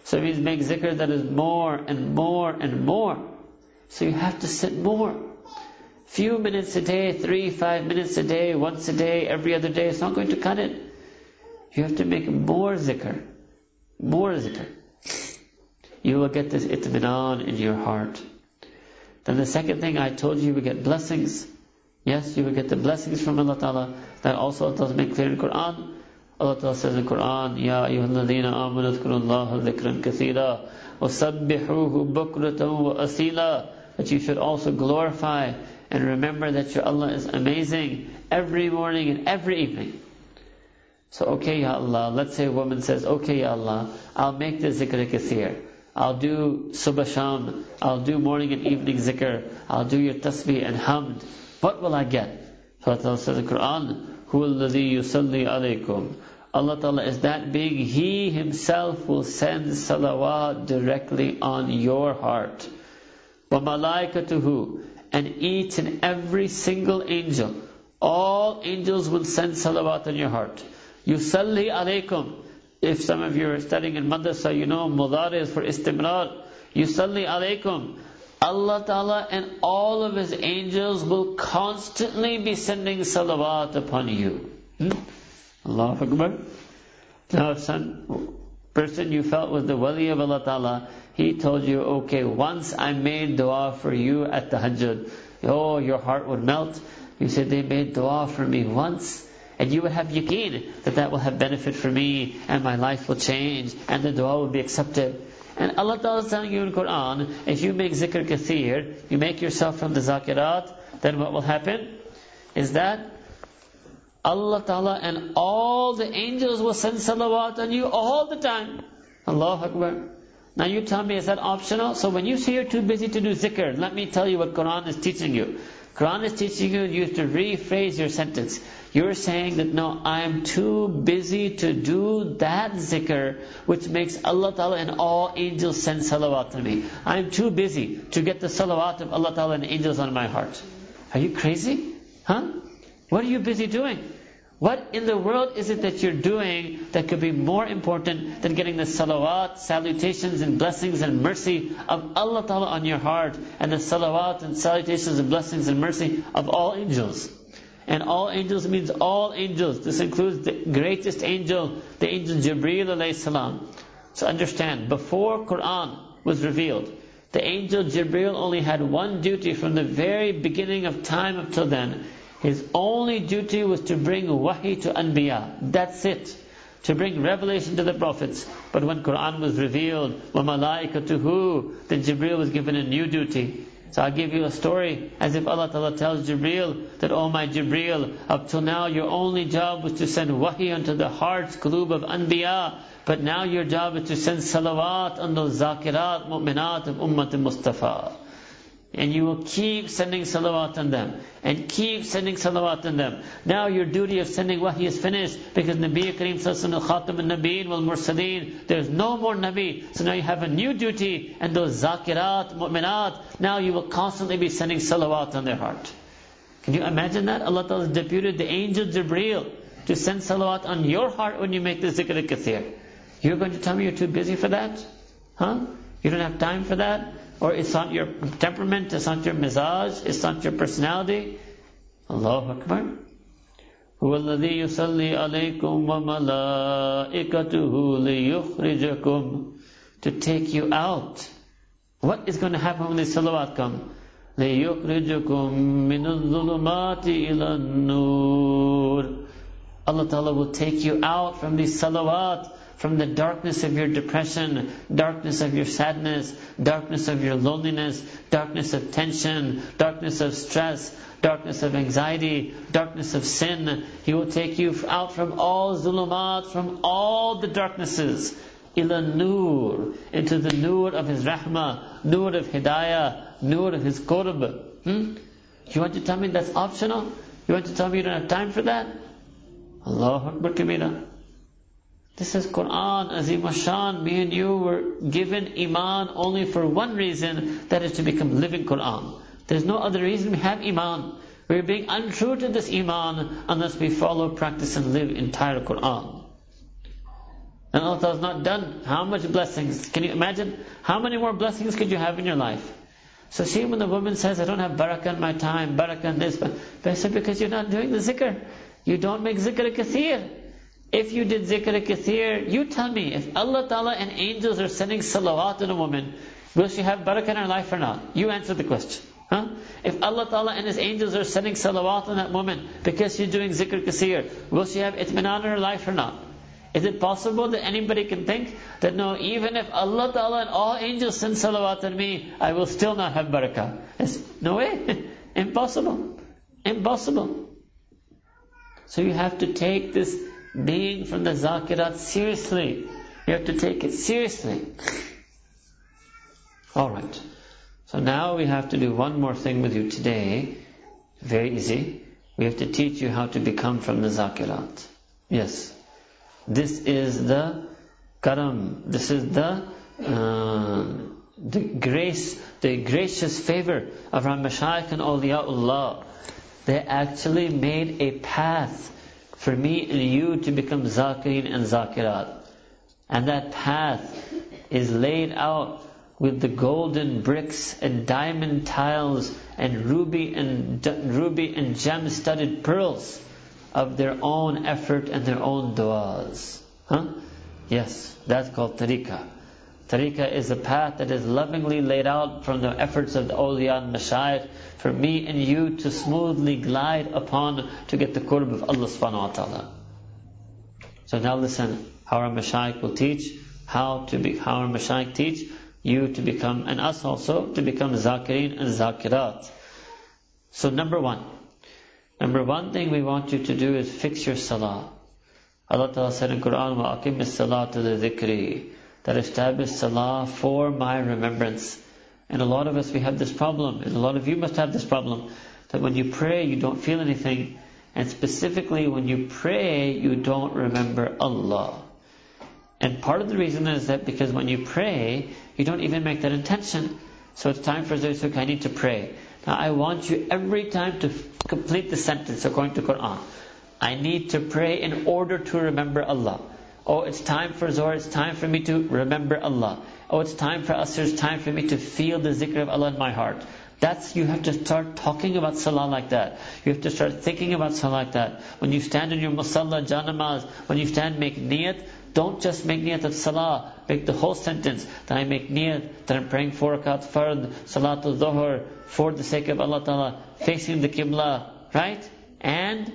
So it means make zikr that is more and more and more. So you have to sit more. Few minutes a day, three, five minutes a day, once a day, every other day, it's not going to cut it. You have to make more zikr. More zikr. You will get this itminan in your heart. Then the second thing I told you, you will get blessings. Yes, you will get the blessings from Allah Ta'ala. That also Allah Ta'ala make clear in Quran. Allah Ta'ala says in Quran, Ya ayyuhalladhina amanu dhkurullaha kathira wa sabbihuhu bukratan wa asila. That you should also glorify and remember that your Allah is amazing every morning and every evening. So, okay, Ya Allah, let's say a woman says, okay, Ya Allah, I'll make the zikr kathir. I'll do subasham, I'll do morning and evening zikr, I'll do your tasbih and hamd. What will I get? So Allah says in the Quran, Huwa alladhi yusalli alaykum. Allah Ta'ala is that being, He Himself will send salawat directly on your heart. Malaikatuhu. And each and every single angel, all angels will send salawat on your heart. You Yusalli alaykum. If some of you are studying in madrasa, you know mudar is for istimrar. Yusalli alaykum. Allah Ta'ala and all of His angels will constantly be sending salawat upon you. Hmm? Allah Akbar. Now, some person you felt was the wali of Allah Ta'ala, he told you, okay, once I made dua for you at tahajjud, oh, your heart would melt. You said, they made dua for me once. And you would have yaqeen that that will have benefit for me and my life will change and the dua will be accepted. And Allah Ta'ala is telling you in Quran, if you make zikr kathir, you make yourself from the zakirat, then what will happen? Is that Allah Ta'ala and all the angels will send salawat on you all the time. Allah Akbar. Now you tell me, is that optional? So when you say you're too busy to do zikr, let me tell you what Quran is teaching you. Quran is teaching you, you have to rephrase your sentence. You're saying that no, I am too busy to do that zikr which makes Allah Ta'ala and all angels send salawat to me. I'm too busy to get the salawat of Allah Ta'ala and angels on my heart. Are you crazy? Huh? What are you busy doing? What in the world is it that you're doing that could be more important than getting the salawat, salutations and blessings and mercy of Allah Ta'ala on your heart and the salawat and salutations and blessings and mercy of all angels? And all angels means all angels. This includes the greatest angel, the angel Jibreel alayhi salam. So understand, before Quran was revealed, the angel Jibreel only had one duty from the very beginning of time up till then. His only duty was to bring wahi to anbiya. That's it. To bring revelation to the prophets. But when Quran was revealed, wa malaikatuhu, then Jibril was given a new duty. So I'll give you a story as if Allah Ta'ala tells Jibril that, Oh my Jibril, up till now your only job was to send wahi unto the hearts, qulub of anbiya. But now your job is to send salawat on those zakirat, mu'minat of Ummat Mustafa. And you will keep sending salawat on them. And keep sending salawat on them. Now your duty of sending wahi is finished because Nabi Kareem Sallallahu Khatam al Nabeen wal Mursaleen. There's no more Nabi. So now you have a new duty and those zakirat, mu'minat, now you will constantly be sending salawat on their heart. Can you imagine that? Allah Ta'ala deputed the angel Jibreel to send salawat on your heart when you make the zikr al-kathir. You're going to tell me you're too busy for that? Huh? You don't have time for that? Or it's not your temperament, it's not your mizaj, it's not your personality? Allahu Akbar. هو الذي يصلي عليكم وملائكته ليخرجكم to take you out. What is going to happen when the salawat come? ليخرجكم من الظلمات إلى النور. Allah Ta'ala will take you out from these salawat from the darkness of your depression, darkness of your sadness, darkness of your loneliness, darkness of tension, darkness of stress, darkness of anxiety, darkness of sin. He will take you out from all zulumat, from all the darknesses, ila nur, into the nur of His rahmah, nur of hidayah, nur of His qurb. Hmm? You want to tell me that's optional? You want to tell me you don't have time for that? Allahu Akbar Kabira. This is Quran, Azim. Me and you were given Iman only for one reason, that is to become living Quran. There's no other reason we have Iman. We're being untrue to this Iman unless we follow, practice, and live entire Quran. And Allah has not done how much blessings. Can you imagine? How many more blessings could you have in your life? So see when the woman says, I don't have barakah in my time, barakah in this, but I said, because you're not doing the zikr. You don't make zikr a kathir. If you did zikr kathir, you tell me, if Allah Ta'ala and angels are sending salawat on a woman, will she have barakah in her life or not? You answer the question. Huh? If Allah Ta'ala and His angels are sending salawat on that woman because she's doing zikr kathir, will she have itminan in her life or not? Is it possible that anybody can think that no, even if Allah Ta'ala and all angels send salawat on me, I will still not have barakah? It's, no way. Impossible. Impossible. So you have to take this being from the zakirat seriously. You have to take it seriously. Alright. So now we have to do one more thing with you today. Very easy. We have to teach you how to become from the zakirat. Yes. This is the karam. This is the uh, the grace, the gracious favor of our Mashaykh and awliyaullah. They actually made a path for me and you to become zakirin and zakirat. And that path is laid out with the golden bricks and diamond tiles and ruby and ruby and gem studded pearls of their own effort and their own du'as. Huh? Yes, that's called tariqah. Tariqah is a path that is lovingly laid out from the efforts of the awliya and mashayikh for me and you to smoothly glide upon to get the qurb of Allah subhanahu wa ta'ala. So now listen how our mashayikh will teach, how to be, how our mashayikh teach you to become, and us also, to become zakirin and zakirat. So number one, number one thing we want you to do is fix your salah. Allah Ta'ala said in Quran, وَأَقِمِ الصَّلَاةَ لِذِكْرِي that establish salah for my remembrance. And a lot of us, we have this problem, and a lot of you must have this problem, that when you pray, you don't feel anything. And specifically, when you pray, you don't remember Allah. And part of the reason is that because when you pray, you don't even make that intention. So it's time for Zursuk, I need to pray. Now I want you every time to complete the sentence according to Quran. I need to pray in order to remember Allah. Oh, it's time for Zohar, it's time for me to remember Allah oh, it's time for Asr, it's time for me to feel the zikr of Allah in my heart. That's, you have to start talking about salah like that. You have to start thinking about salah like that. When you stand in your musalla, janamaz, when you stand, make niyat, don't just make niyat of salah, make the whole sentence that I make niyat, that I'm praying for rakat fard, salatul dhuhr, for the sake of Allah Ta'ala, facing the Qibla, right? And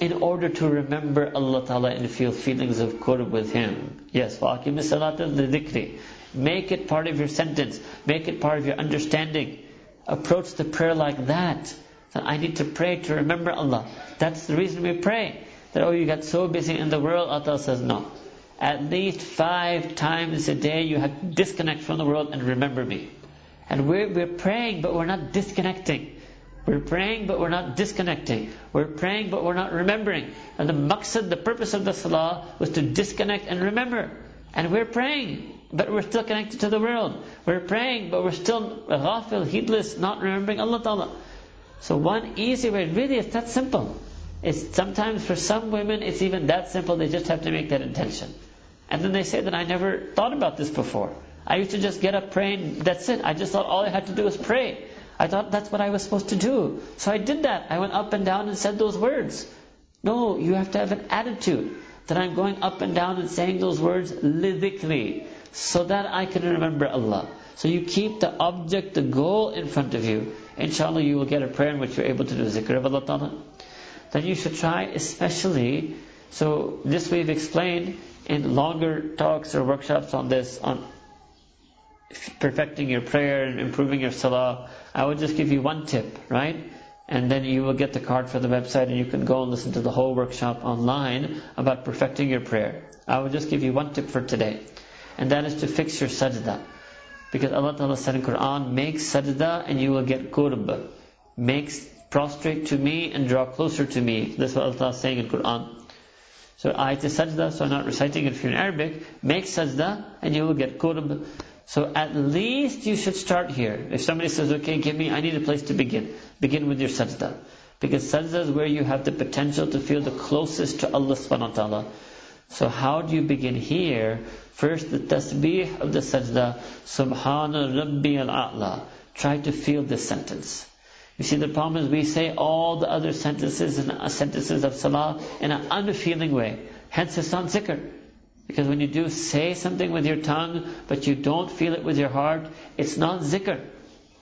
in order to remember Allah Ta'ala and feel feelings of qurb with Him. Yes, waqim salatul dhikri. Make it part of your sentence. Make it part of your understanding approach the prayer like that. That I need to pray to remember Allah. That's the reason we pray. That, oh, you got so busy in the world, Allah says, no. At least five times a day you have to disconnect from the world and remember me. And we're, we're praying, but we're not disconnecting. We're praying, but we're not disconnecting. We're praying, but we're not remembering. And the maqsad, the purpose of the salah, was to disconnect and remember. And we're praying, but we're still connected to the world. We're praying, but we're still ghafil, heedless, not remembering Allah Ta'ala. So one easy way, really, it's that simple. It's sometimes for some women, it's even that simple. They just have to make that intention. And then they say that I never thought about this before. I used to just get up praying, that's it. I just thought all I had to do was pray. I thought that's what I was supposed to do. So I did that. I went up and down and said those words. No, you have to have an attitude that I'm going up and down and saying those words lidhikri, so that I can remember Allah. So you keep the object, the goal in front of you. Inshallah, you will get a prayer in which you're able to do zikr of Allah Ta'ala. Then you should try especially, so this we've explained in longer talks or workshops on this, on perfecting your prayer and improving your salah. I would just give you one tip, right? and then you will get the card for the website and you can go and listen to the whole workshop online about perfecting your prayer. I will just give you one tip for today, and that is to fix your sajda. Because Allah Ta'ala said in Quran, make sajda and you will get qurb. Make prostrate to me and draw closer to me. That's what Allah is saying in Quran. So ayat sajda, so I'm not reciting it for you in Arabic. Make sajda and you will get qurb. So at least you should start here. If somebody says, okay, give me, I need a place to begin. Begin with your sajda. Because sajda is where you have the potential to feel the closest to Allah subhanahu wa ta'ala. So how do you begin here? First, the tasbih of the sajda, Subhana Rabbi al-A'la. Try to feel this sentence. You see, the problem is we say all the other sentences and uh, sentences of salah in an unfeeling way. Hence, it's not zikr. Because when you do say something with your tongue, but you don't feel it with your heart, it's not zikr.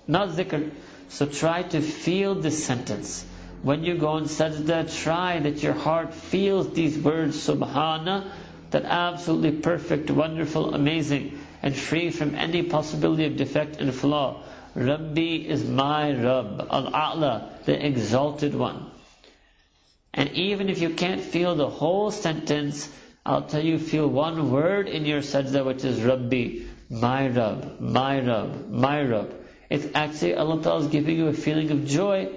Not zikr. So try to feel this sentence. When you go in sajda, try that your heart feels these words, subhana, that absolutely perfect, wonderful, amazing, and free from any possibility of defect and flaw. Rabbi is my Rabb, Al-A'la, the exalted one. And even if you can't feel the whole sentence, I'll tell you, feel one word in your sajda which is Rabbi, my Rabb, my Rabb, my Rabb. It's actually Allah Ta'ala is giving you a feeling of joy.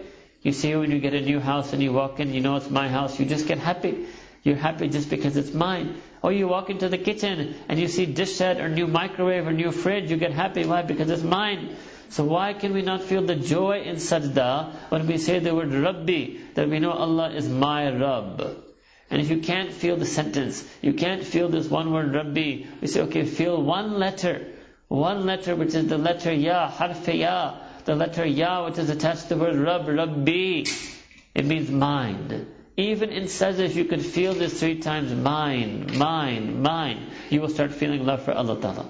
You see when you get a new house and you walk in, you know it's my house, you just get happy. You're happy just because it's mine. Or you walk into the kitchen and you see dish set or new microwave or new fridge, you get happy. Why? Because it's mine. So why can we not feel the joy in sajda when we say the word Rabbi, that we know Allah is my Rabb? And if you can't feel the sentence, you can't feel this one word Rabbi, we say, okay, feel one letter. One letter which is the letter Ya, harf Ya. The letter Ya which is attached to the word Rab, Rabbi. It means mind. Even in sajda, if you could feel this three times, mind, mind, mind, you will start feeling love for Allah Ta'ala.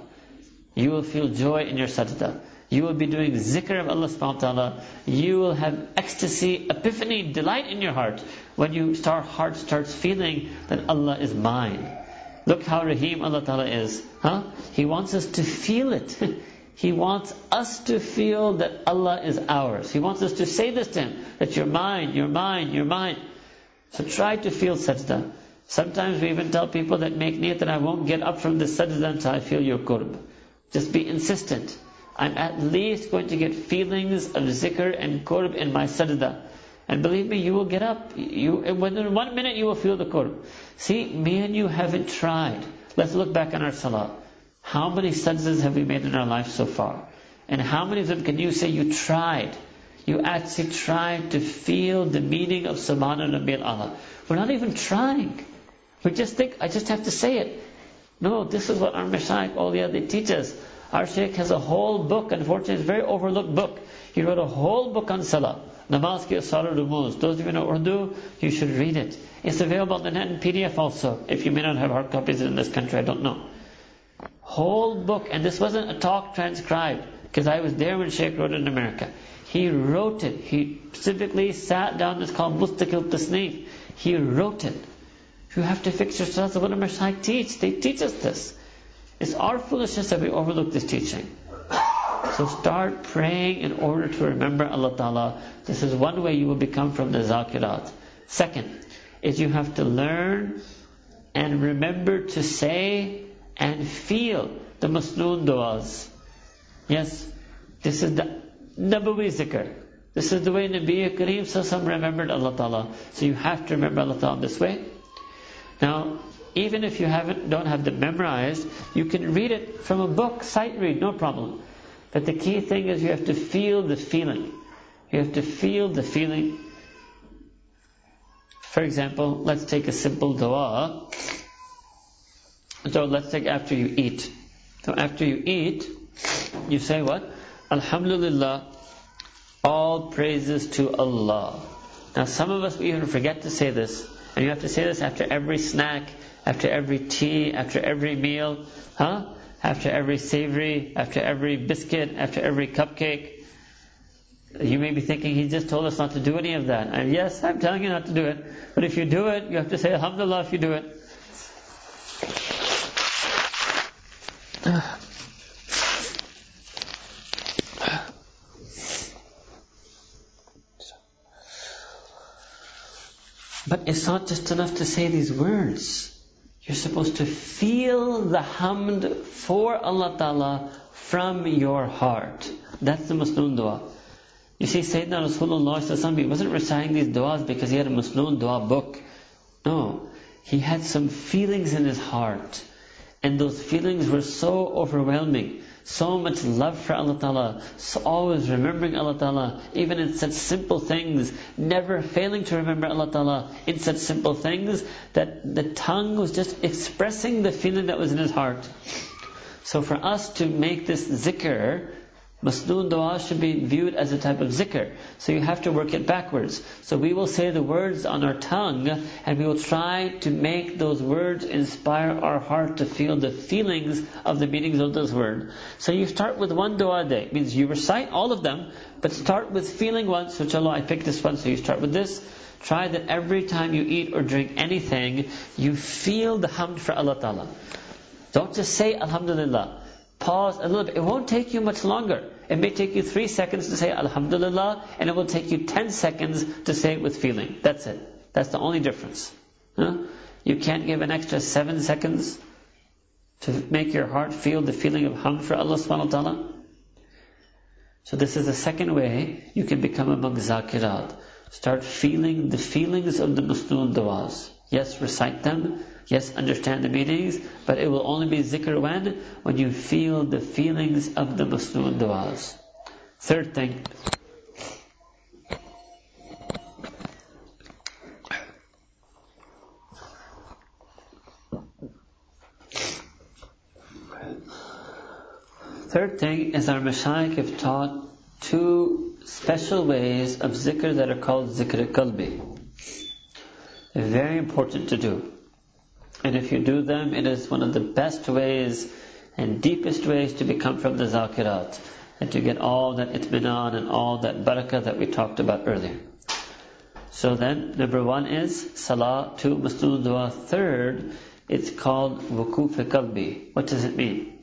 You will feel joy in your sajda. You will be doing zikr of Allah subhanahu wa ta'ala. You will have ecstasy, epiphany, delight in your heart when your heart starts feeling that Allah is mine. Look how Rahim Allah Ta'ala is. Huh? He wants us to feel it. he wants us to feel that Allah is ours. He wants us to say this to Him, that you're mine, you're mine, you're mine. So try to feel sajda. Sometimes we even tell people that make niyat that I won't get up from this sajda until I feel your qurb. Just be insistent. I'm at least going to get feelings of zikr and qurb in my sajda. And believe me, you will get up. You, within one minute you will feel the qurb. See, me and you haven't tried. Let's look back on our salah. How many sajdas have we made in our life so far? And how many of them can you say you tried? You actually tried to feel the meaning of Subhana Rabbil A'la. We're not even trying. We just think, I just have to say it. No, this is what our the other, they teach us. Our Shaykh has a whole book, unfortunately it's a very overlooked book. He wrote a whole book on Salah. Namaz ki Salah Rumuz. Those of you know Urdu, you should read it. It's available on the net in PDF also. If you may not have hard copies in this country, I don't know. Whole book, and this wasn't a talk transcribed, because I was there when Sheikh wrote it in America. He wrote it. He specifically sat down, it's called Mustaqil Tasneef. He wrote it. You have to fix your salah. What do Mashaykh teach? They teach us this. It's our foolishness that we overlook this teaching. So start praying in order to remember Allah Ta'ala. This is one way you will become from the zakirat. Second, is you have to learn and remember to say and feel the masnoon du'as. Yes, this is the Nabawi zikr. This is the way Nabi Kareem Sassam remembered Allah Ta'ala. So you have to remember Allah Ta'ala this way. Now, even if you haven't, don't have them memorized, you can read it from a book, sight read, no problem. But the key thing is you have to feel the feeling. You have to feel the feeling. For example, let's take a simple dua. So let's take after you eat. So after you eat, you say what? Alhamdulillah, all praises to Allah. Now some of us even forget to say this. And you have to say this after every snack, after every tea, after every meal, huh? After every savory, after every biscuit, after every cupcake. You may be thinking he just told us not to do any of that. And yes, I'm telling you not to do it. But if you do it, you have to say Alhamdulillah if you do it. But it's not just enough to say these words. You're supposed to feel the hamd for Allah Ta'ala from your heart. That's the Masnoon dua. You see, Sayyidina Rasulullah he wasn't reciting these duas because he had a masnoon dua book. No. He had some feelings in his heart. And those feelings were so overwhelming so much love for Allah Ta'ala, so always remembering Allah Ta'ala, even in such simple things, never failing to remember Allah Ta'ala in such simple things, that the tongue was just expressing the feeling that was in his heart. So for us to make this zikr, Masnoon dua should be viewed as a type of zikr. So you have to work it backwards. So we will say the words on our tongue and we will try to make those words inspire our heart to feel the feelings of the meanings of those words. So you start with one dua day. It means you recite all of them, but start with feeling one. So inshallah, I picked this one. So you start with this. Try that every time you eat or drink anything, you feel the hamd for Allah Ta'ala. Don't just say Alhamdulillah pause a little bit. It won't take you much longer. It may take you three seconds to say Alhamdulillah, and it will take you ten seconds to say it with feeling. That's it. That's the only difference. Huh? You can't give an extra seven seconds to make your heart feel the feeling of hamd for Allah subhanahu wa ta'ala. So this is the second way you can become among zakirat. Start feeling the feelings of the Masnoon du'as. Yes, recite them. Yes, understand the meanings, but it will only be zikr when? When you feel the feelings of the Masnoon du'as. Third thing. Third thing is our Mashaykh have taught two special ways of zikr that are called zikr qalbi. Very important to do. And if you do them, it is one of the best ways and deepest ways to become from the zakirat and to get all that itminan and all that barakah that we talked about earlier. So then, number one is salah, two, masnoon dua. Third, it's called wukuf qalbi. What does it mean?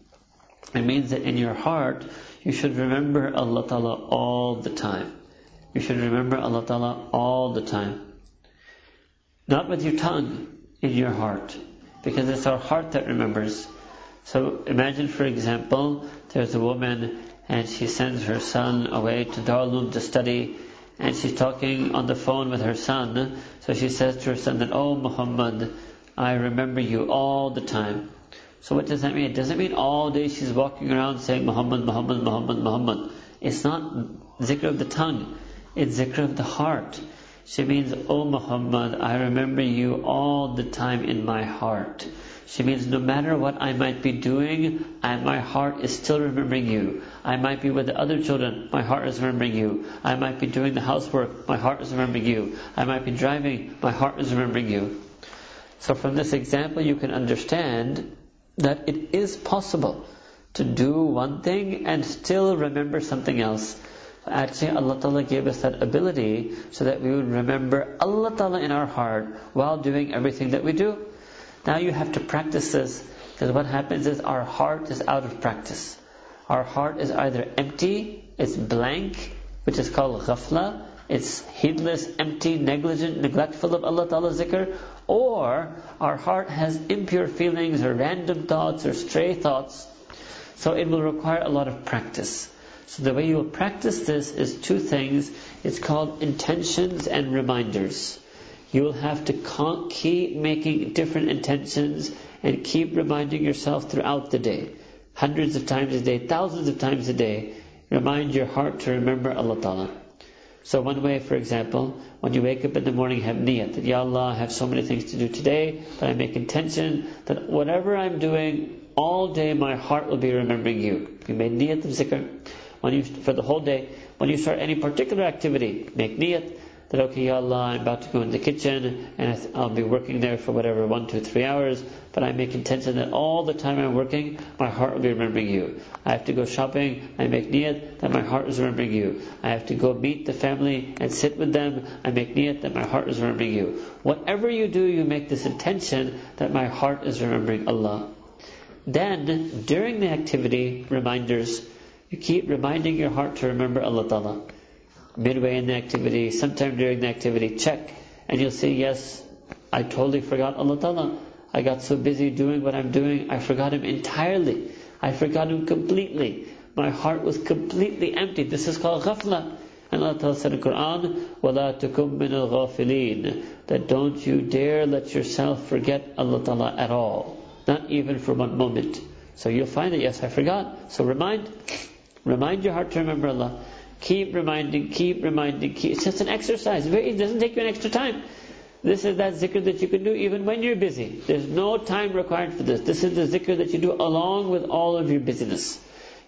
It means that in your heart, you should remember Allah Ta'ala all the time. You should remember Allah Ta'ala all the time. Not with your tongue, in your heart. Because it's our heart that remembers. So imagine, for example, there's a woman and she sends her son away to Darul to study and she's talking on the phone with her son. So she says to her son that, Oh Muhammad, I remember you all the time. So what does that mean? It doesn't mean all day she's walking around saying Muhammad, Muhammad, Muhammad, Muhammad. It's not zikr of the tongue. It's zikr of the heart. She means, Oh Muhammad, I remember you all the time in my heart. She means no matter what I might be doing, I, my heart is still remembering you. I might be with the other children, my heart is remembering you. I might be doing the housework, my heart is remembering you. I might be driving, my heart is remembering you. So from this example, you can understand that it is possible to do one thing and still remember something else. Actually, Allah Ta'ala gave us that ability so that we would remember Allah Ta'ala in our heart while doing everything that we do. Now you have to practice this because what happens is our heart is out of practice. Our heart is either empty, it's blank, which is called ghafla, it's heedless, empty, negligent, neglectful of Allah Ta'ala's zikr, or our heart has impure feelings or random thoughts or stray thoughts. So it will require a lot of practice. So the way you will practice this is two things. It's called intentions and reminders. You will have to keep making different intentions and keep reminding yourself throughout the day. Hundreds of times a day, thousands of times a day. Remind your heart to remember Allah Ta'ala. So one way, for example, when you wake up in the morning, have niyat that, Ya Allah, I have so many things to do today, but I make intention that whatever I'm doing, all day my heart will be remembering you. You made niyat of zikr. When you, for the whole day, when you start any particular activity, make niyat that, okay, Ya Allah, I'm about to go in the kitchen and I'll be working there for whatever, one, two, three hours, but I make intention that all the time I'm working, my heart will be remembering you. I have to go shopping, I make niyat that my heart is remembering you. I have to go meet the family and sit with them, I make niyat that my heart is remembering you. Whatever you do, you make this intention that my heart is remembering Allah. Then, during the activity, reminders, you keep reminding your heart to remember Allah Ta'ala midway in the activity, sometime during the activity, check, and you'll see, yes, I totally forgot Allah Ta'ala. I got so busy doing what I'm doing, I forgot Him entirely. I forgot Him completely. My heart was completely empty. This is called ghafla. And Allah Ta'ala said in the Quran, وَلَا تُكُمْ مِنَ الْغَافِلِينَ That don't you dare let yourself forget Allah Ta'ala at all. Not even for one moment. So you'll find that, yes, I forgot. So remind, remind your heart to remember Allah. Keep reminding, keep reminding, keep. It's just an exercise. It doesn't take you an extra time. This is that zikr that you can do even when you're busy. There's no time required for this. This is the zikr that you do along with all of your busyness.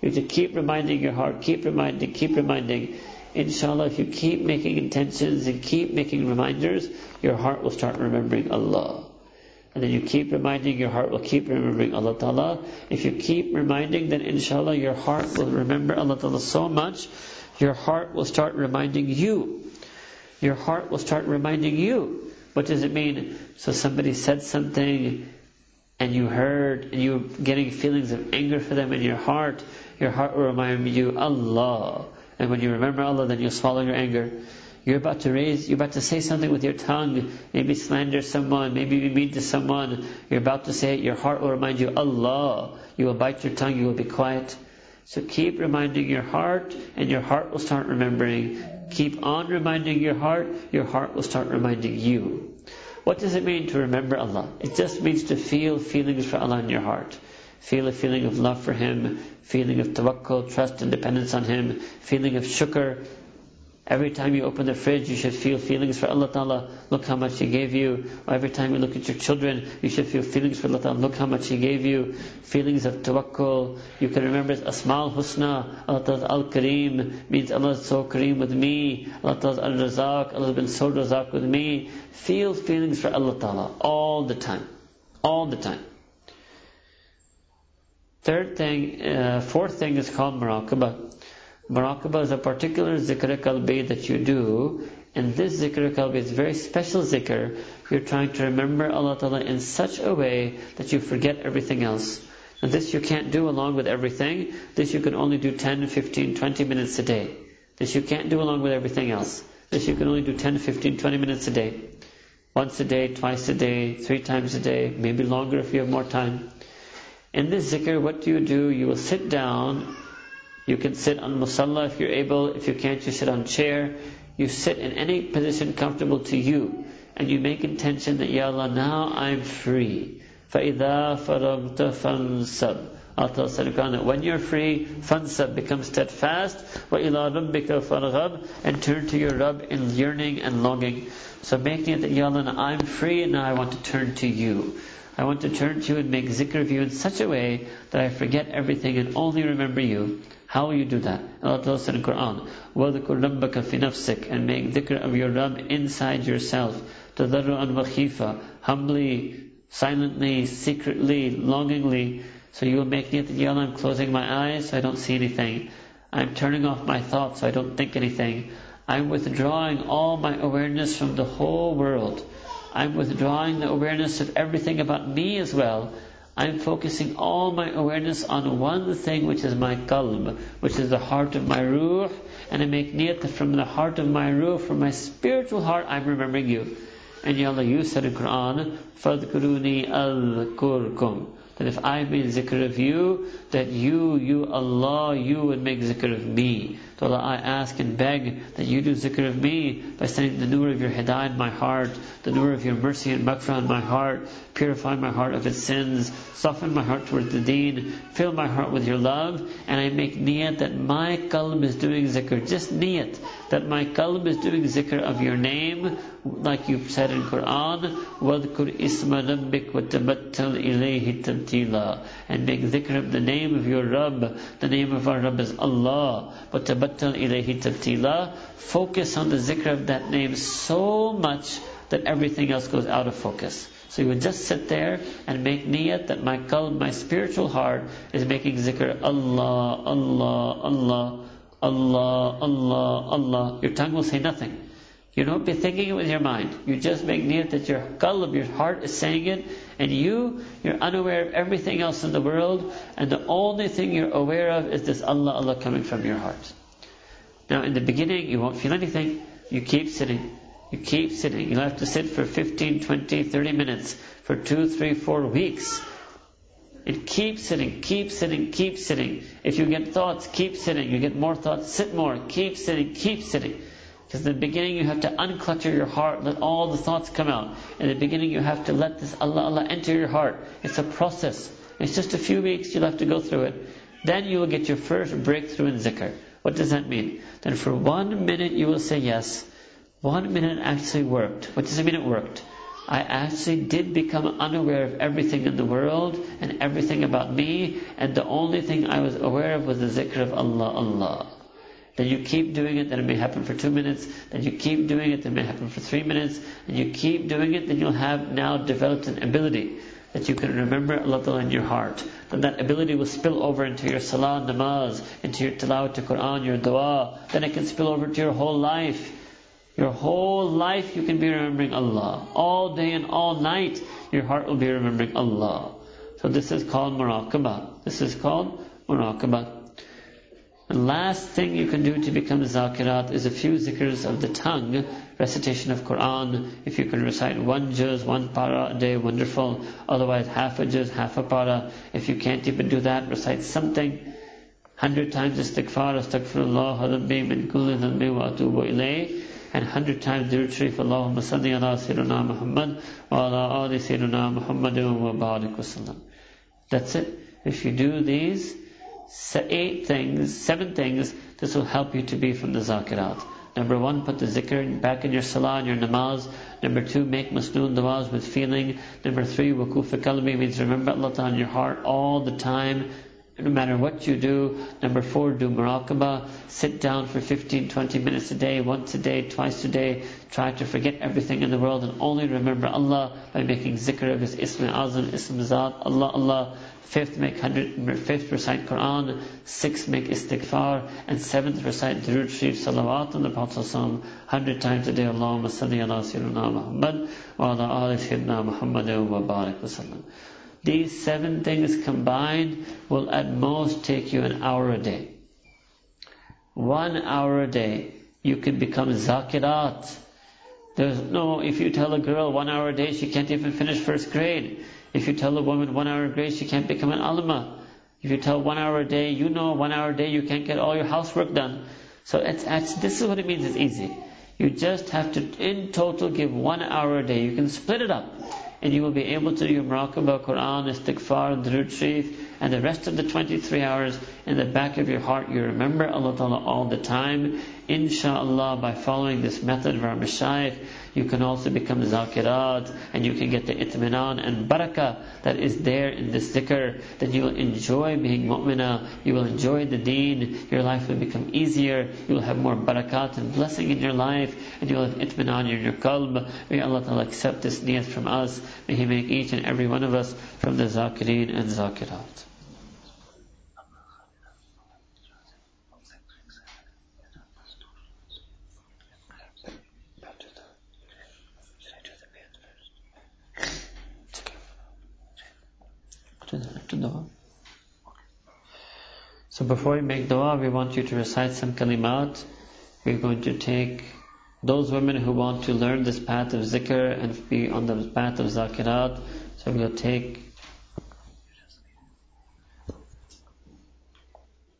You have to keep reminding your heart, keep reminding, keep reminding. Inshallah, if you keep making intentions and keep making reminders, your heart will start remembering Allah. And then you keep reminding, your heart will keep remembering Allah Ta'ala. If you keep reminding, then inshallah your heart will remember Allah Ta'ala so much your heart will start reminding you. Your heart will start reminding you. What does it mean? So somebody said something and you heard and you're getting feelings of anger for them in your heart, your heart will remind you Allah. And when you remember Allah, then you'll swallow your anger. You're about to raise, you're about to say something with your tongue, maybe slander someone, maybe be mean to someone. You're about to say it, your heart will remind you Allah. You will bite your tongue, you will be quiet. So keep reminding your heart, and your heart will start remembering. Keep on reminding your heart, your heart will start reminding you. What does it mean to remember Allah? It just means to feel feelings for Allah in your heart. Feel a feeling of love for Him, feeling of tawakkul, trust and dependence on Him, feeling of shukr, Every time you open the fridge, you should feel feelings for Allah Ta'ala. Look how much He gave you. Or every time you look at your children, you should feel feelings for Allah Ta'ala. Look how much He gave you. Feelings of tawakkul. You can remember Asma'ul Husna. Allah Ta'ala Al Kareem means Allah is so Kareem with me. Allah Ta'ala Al Razak. Allah has been so Razak with me. Feel feelings for Allah Ta'ala all the time. All the time. Third thing, uh, fourth thing is called muraqabah. Muraqabah is a particular zikr qalbi that you do, and this zikr qalbi is very special zikr. You're trying to remember Allah Ta'ala in such a way that you forget everything else. And this you can't do along with everything. This you can only do 10, 15, 20 minutes a day. This you can't do along with everything else. This you can only do 10, 15, 20 minutes a day. Once a day, twice a day, three times a day, maybe longer if you have more time. In this zikr, what do you do? You will sit down you can sit on musalla if you're able. If you can't, you sit on chair. You sit in any position comfortable to you. And you make intention that, Ya Allah, now I'm free. فَإِذَا فَرَغْتَ فَانْسَبْ Allah said that when you're free, fansab, become steadfast, وَإِلَىٰ رَبِّكَ فَرْغَبْ and turn to your Rabb in yearning and longing. So make it that, Ya Allah, I'm free and now I want to turn to you. I want to turn to you and make zikr of you in such a way that I forget everything and only remember you. How will you do that? Allah tells us in the Quran, وَذْكُرْ رَبَّكَ فِي نَفْسِكَ And make dhikr of your Rabb inside yourself. تَذَرُّعًا وَخِيفًا Humbly, silently, secretly, longingly. So you will make niyat that, Ya Allah, I'm closing my eyes so I don't see anything. I'm turning off my thoughts so I don't think anything. I'm withdrawing all my awareness from the whole world. I'm withdrawing the awareness of everything about me as well. I'm focusing all my awareness on one thing, which is my qalb, which is the heart of my ruh, and I make niyat that from the heart of my ruh, from my spiritual heart, I'm remembering you. And Ya Allah, you said in Quran, فَذْكُرُونِي أَذْكُرْكُمْ That if I made zikr of you, that you, you Allah, you would make zikr of me. So Allah, I ask and beg that you do zikr of me by sending the nur of your hidayah in my heart, the nur of your mercy and maghfirah in my heart, purify my heart of its sins, soften my heart towards the deen, fill my heart with your love, and I make niyat that my qalb is doing zikr, just niyat, that my qalb is doing zikr of your name, like you've said in Quran, وَذْكُرْ إِسْمَ رَبِّكْ وَتَبَتَّلْ إِلَيْهِ تَبْتِيلًا And make zikr of the name of your Rabb, the name of our Rabb is Allah, وَتَبَتَّلْ إِلَيْهِ تَبْتِيلًا Focus on the zikr of that name so much that everything else goes out of focus. So you would just sit there and make niyat that my qalb, my spiritual heart, is making zikr Allah, Allah, Allah, Allah, Allah, Allah. Your tongue will say nothing. You don't be thinking it with your mind. You just make niyat that your qalb, your heart is saying it, and you, you're unaware of everything else in the world, and the only thing you're aware of is this Allah, Allah coming from your heart. Now, in the beginning, you won't feel anything. You keep sitting. You keep sitting. You'll have to sit for 15, 20, 30 minutes, for two, three, four weeks. And keep sitting, keep sitting, keep sitting. If you get thoughts, keep sitting. You get more thoughts, sit more. Keep sitting, keep sitting. Because in the beginning you have to unclutter your heart, let all the thoughts come out. In the beginning you have to let this Allah Allah enter your heart. It's a process. It's just a few weeks you'll have to go through it. Then you will get your first breakthrough in zikr. What does that mean? Then for one minute you will say yes. One minute actually worked. What does it mean it worked? I actually did become unaware of everything in the world and everything about me, and the only thing I was aware of was the zikr of Allah, Allah. Then you keep doing it, then it may happen for two minutes, then you keep doing it, then it may happen for three minutes, and you keep doing it, then you'll have now developed an ability that you can remember Allah in your heart. Then that ability will spill over into your salah, namaz, into your tilawat to Quran, your dua. Then it can spill over to your whole life. Your whole life you can be remembering Allah. All day and all night your heart will be remembering Allah. So this is called muraqabah. This is called muraqabah. The last thing you can do to become zakirat is a few zikrs of the tongue, recitation of Quran. If you can recite one juz, one para a day, wonderful. Otherwise, half a juz, half a para. If you can't even do that, recite something. Hundred times istighfar, astaghfirullah, rabbi min kulli dhanbi wa atubu ilayh and hundred times Durud Sharif Allahumma salli ala Sayyidina Muhammad wa ala ali Sayyidina Muhammad wa barik wasallam. That's it. If you do these eight things, seven things, this will help you to be from the zakirat. Number one, put the zikr back in your salah and your namaz. Number two, make masnoon du'as with feeling. Number three, wukuf qalbi means remember Allah in your heart all the time no matter what you do. Number four, do muraqabah. Sit down for 15, 20 minutes a day, once a day, twice a day. Try to forget everything in the world and only remember Allah by making zikr of His Ism Azam, Ism Zat, Allah, Allah. Fifth, make hundred, fifth, recite Quran. Sixth, make istighfar. And seventh, recite Durud Sharif Salawat on the Prophet hundred times a day. Allahumma salli ala Sayyidina Muhammad wa ala ali Sayyidina Muhammad wa barik wa sallam. These seven things combined will at most take you an hour a day. One hour a day, you can become zakirat. There's no, if you tell a girl one hour a day, she can't even finish first grade. If you tell a woman one hour a day, she can't become an alima. If you tell one hour a day, you know one hour a day, you can't get all your housework done. So it's, it's, this is what it means, it's easy. You just have to, in total, give one hour a day. You can split it up and you will be able to do your muraqabah, Quran, istighfar, Durud Sharif, and the rest of the 23 hours in the back of your heart you remember Allah Ta'ala all the time. Inshallah, by following this method of our mashayikh, you can also become zakirat and you can get the itminan and barakah that is there in this zikr. Then you will enjoy being mu'mina, you will enjoy the deen, your life will become easier, you will have more barakat and blessing in your life, and you will have itminan in your qalb. May Allah Ta'ala accept this niyat from us. May He make each and every one of us from the zakirin and zakirat. To dua. So before we make dua, we want you to recite some kalimat. We're going to take those women who want to learn this path of zikr and be on the path of zakirat. So we'll take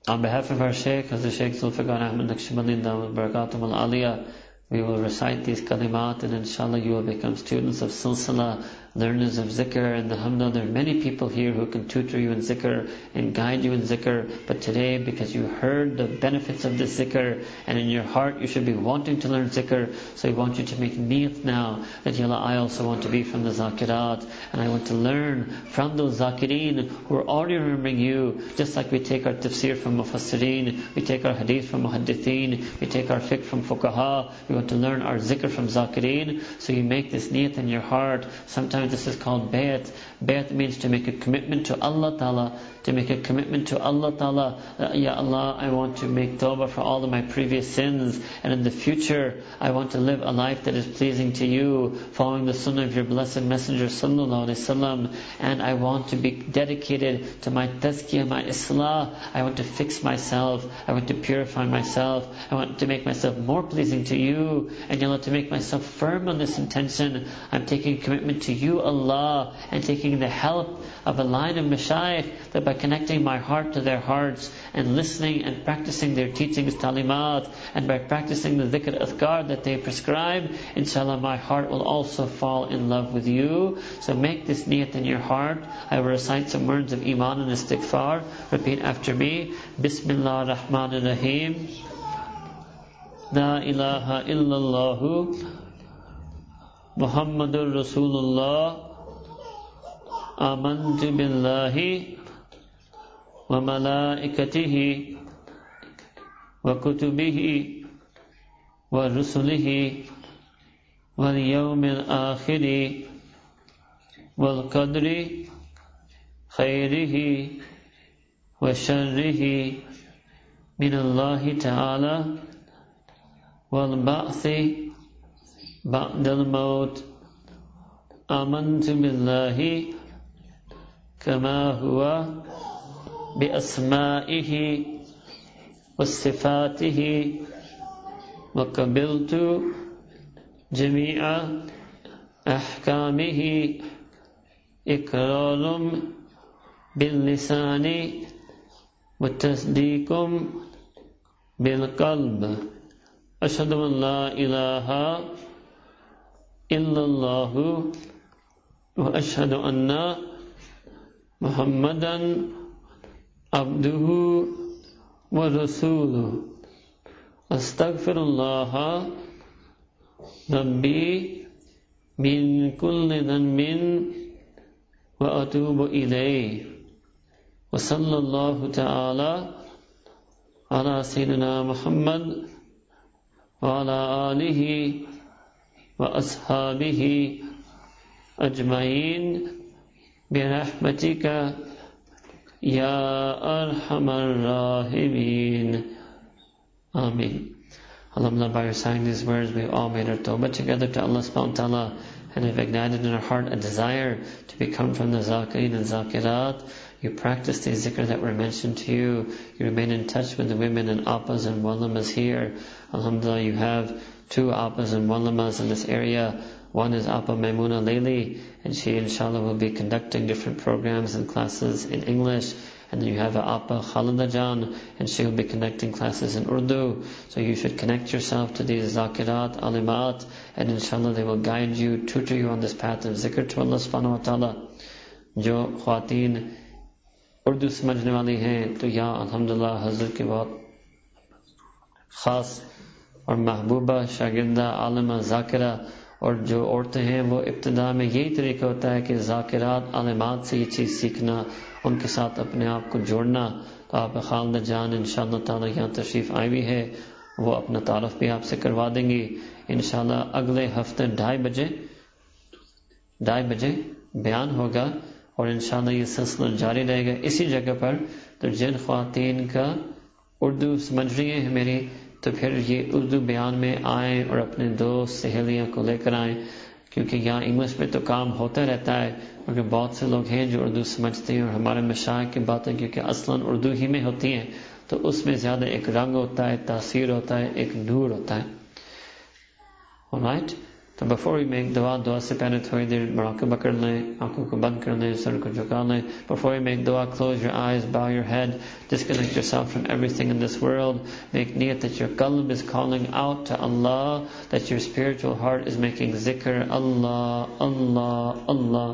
on behalf of our Shaykh, Hazrat Shaykh Zulfikar Ahmad Naqshbandi Barakatum Al Aliyah, we will recite these kalimat and inshallah you will become students of silsila learners of zikr, and alhamdulillah, there are many people here who can tutor you in zikr and guide you in zikr. But today, because you heard the benefits of this zikr, and in your heart you should be wanting to learn zikr, so I want you to make niyat now that Yalla, I also want to be from the zakirat, and I want to learn from those zakirin who are already remembering you, just like we take our tafsir from mufassirin, we take our hadith from muhaddithin, we take our fiqh from fuqaha, we want to learn our zikr from zakirin, so you make this niyat in your heart. Sometimes This is called bayat. Bayat means to make a commitment to Allah Ta'ala, to make a commitment to Allah Ta'ala. Uh, ya Allah, I want to make tawbah for all of my previous sins, and in the future, I want to live a life that is pleasing to you, following the sunnah of your blessed messenger Sallallahu Alaihi Wasallam, and I want to be dedicated to my tazkiyah, my islah. I want to fix myself. I want to purify myself. I want to make myself more pleasing to you, and Ya Allah, to make myself firm on this intention. I'm taking commitment to you Allah, and taking the help of a line of mashayikh, that by connecting my heart to their hearts and listening and practicing their teachings, talimat, and by practicing the dhikr adhkar that they prescribe, inshallah my heart will also fall in love with you. So make this niyat in your heart. I will recite some words of iman and istighfar. Repeat after me. Bismillah ar-Rahman ar-Rahim. La ilaha illallah. محمد رسول الله آمنت بالله وملائكته وكتبه ورسله واليوم الآخر والقدر خيره وشره من الله تعالى والبعث بعد الموت. آمنت بالله كما هو بأسمائه وصفاته وقبلت جميع أحكامه إقرار باللسان وتصديق بالقلب. أشهد أن لا إله إلا الله وأشهد أن محمدا عبده ورسوله. أستغفر الله ربي من كل ذنب وأتوب إليه. وصلى الله تعالى على سيدنا محمد وعلى آله وأصحابه أجمعين. برحمتك يا أرحم الراحمين Amen. Alhamdulillah, by reciting these words, we all made our tawbah together to Allah subhanahu wa ta'ala and have ignited in our heart a desire to become from the zakirin and zakirat. You practice the zikr that were mentioned to you. You remain in touch with the women and appas and wallamas here. Alhamdulillah, you have two appas and one lamas in this area. One is Appa Maimuna Leili, and she inshallah will be conducting different programs and classes in English. And then you have Appa Khalida Jan, and she will be conducting classes in Urdu. So you should connect yourself to these zakirat, alimat, and inshallah they will guide you, tutor you on this path of zikr to Allah subhanahu wa ta'ala. जो खातन उर्दू समझने वाली हैं तो यहाँ अल्हम्दुलिल्लाह हजरत के बहुत ख़ास और महबूबा शागिर्दा आलमा जाकिरा اور جو عورتیں ہیں وہ ابتدا میں یہی طریقہ ہوتا ہے کہ ذاکرات علامات سے یہ چیز سیکھنا، ان کے ساتھ اپنے آپ کو جوڑنا۔ آپ خالدہ جان ان شاء اللہ تعالیٰ یہاں تشریف آئی ہوئی ہے، وہ اپنا تعارف بھی آپ سے کروا دیں گی انشاءاللہ اگلے ہفتے ڈھائی بجے ڈھائی بجے بیان ہوگا اور انشاءاللہ یہ سلسلہ جاری رہے گا اسی جگہ پر۔ تو جن خواتین کا اردو سمجھ رہی ہیں میری تو پھر یہ اردو بیان میں آئیں اور اپنے دوست سہیلیاں کو لے کر آئیں، کیونکہ یہاں انگلش میں تو کام ہوتا رہتا ہے، کیونکہ بہت سے لوگ ہیں جو اردو سمجھتے ہیں اور ہمارے مشاہد کی باتیں کیونکہ اصلاً اردو ہی میں ہوتی ہیں، تو اس میں زیادہ ایک رنگ ہوتا ہے، تاثیر ہوتا ہے، ایک نور ہوتا ہے رائٹ right? तो बिफोर वी मेक दुआ दुआ से पहले थोड़ी देर मराकबा कर लें आंखों को बंद कर लें सर को झुका लें before you make dua close your eyes bow your head disconnect yourself from everything in this world make niyat that your qalb is calling out to Allah that your spiritual heart is making zikr Allah Allah Allah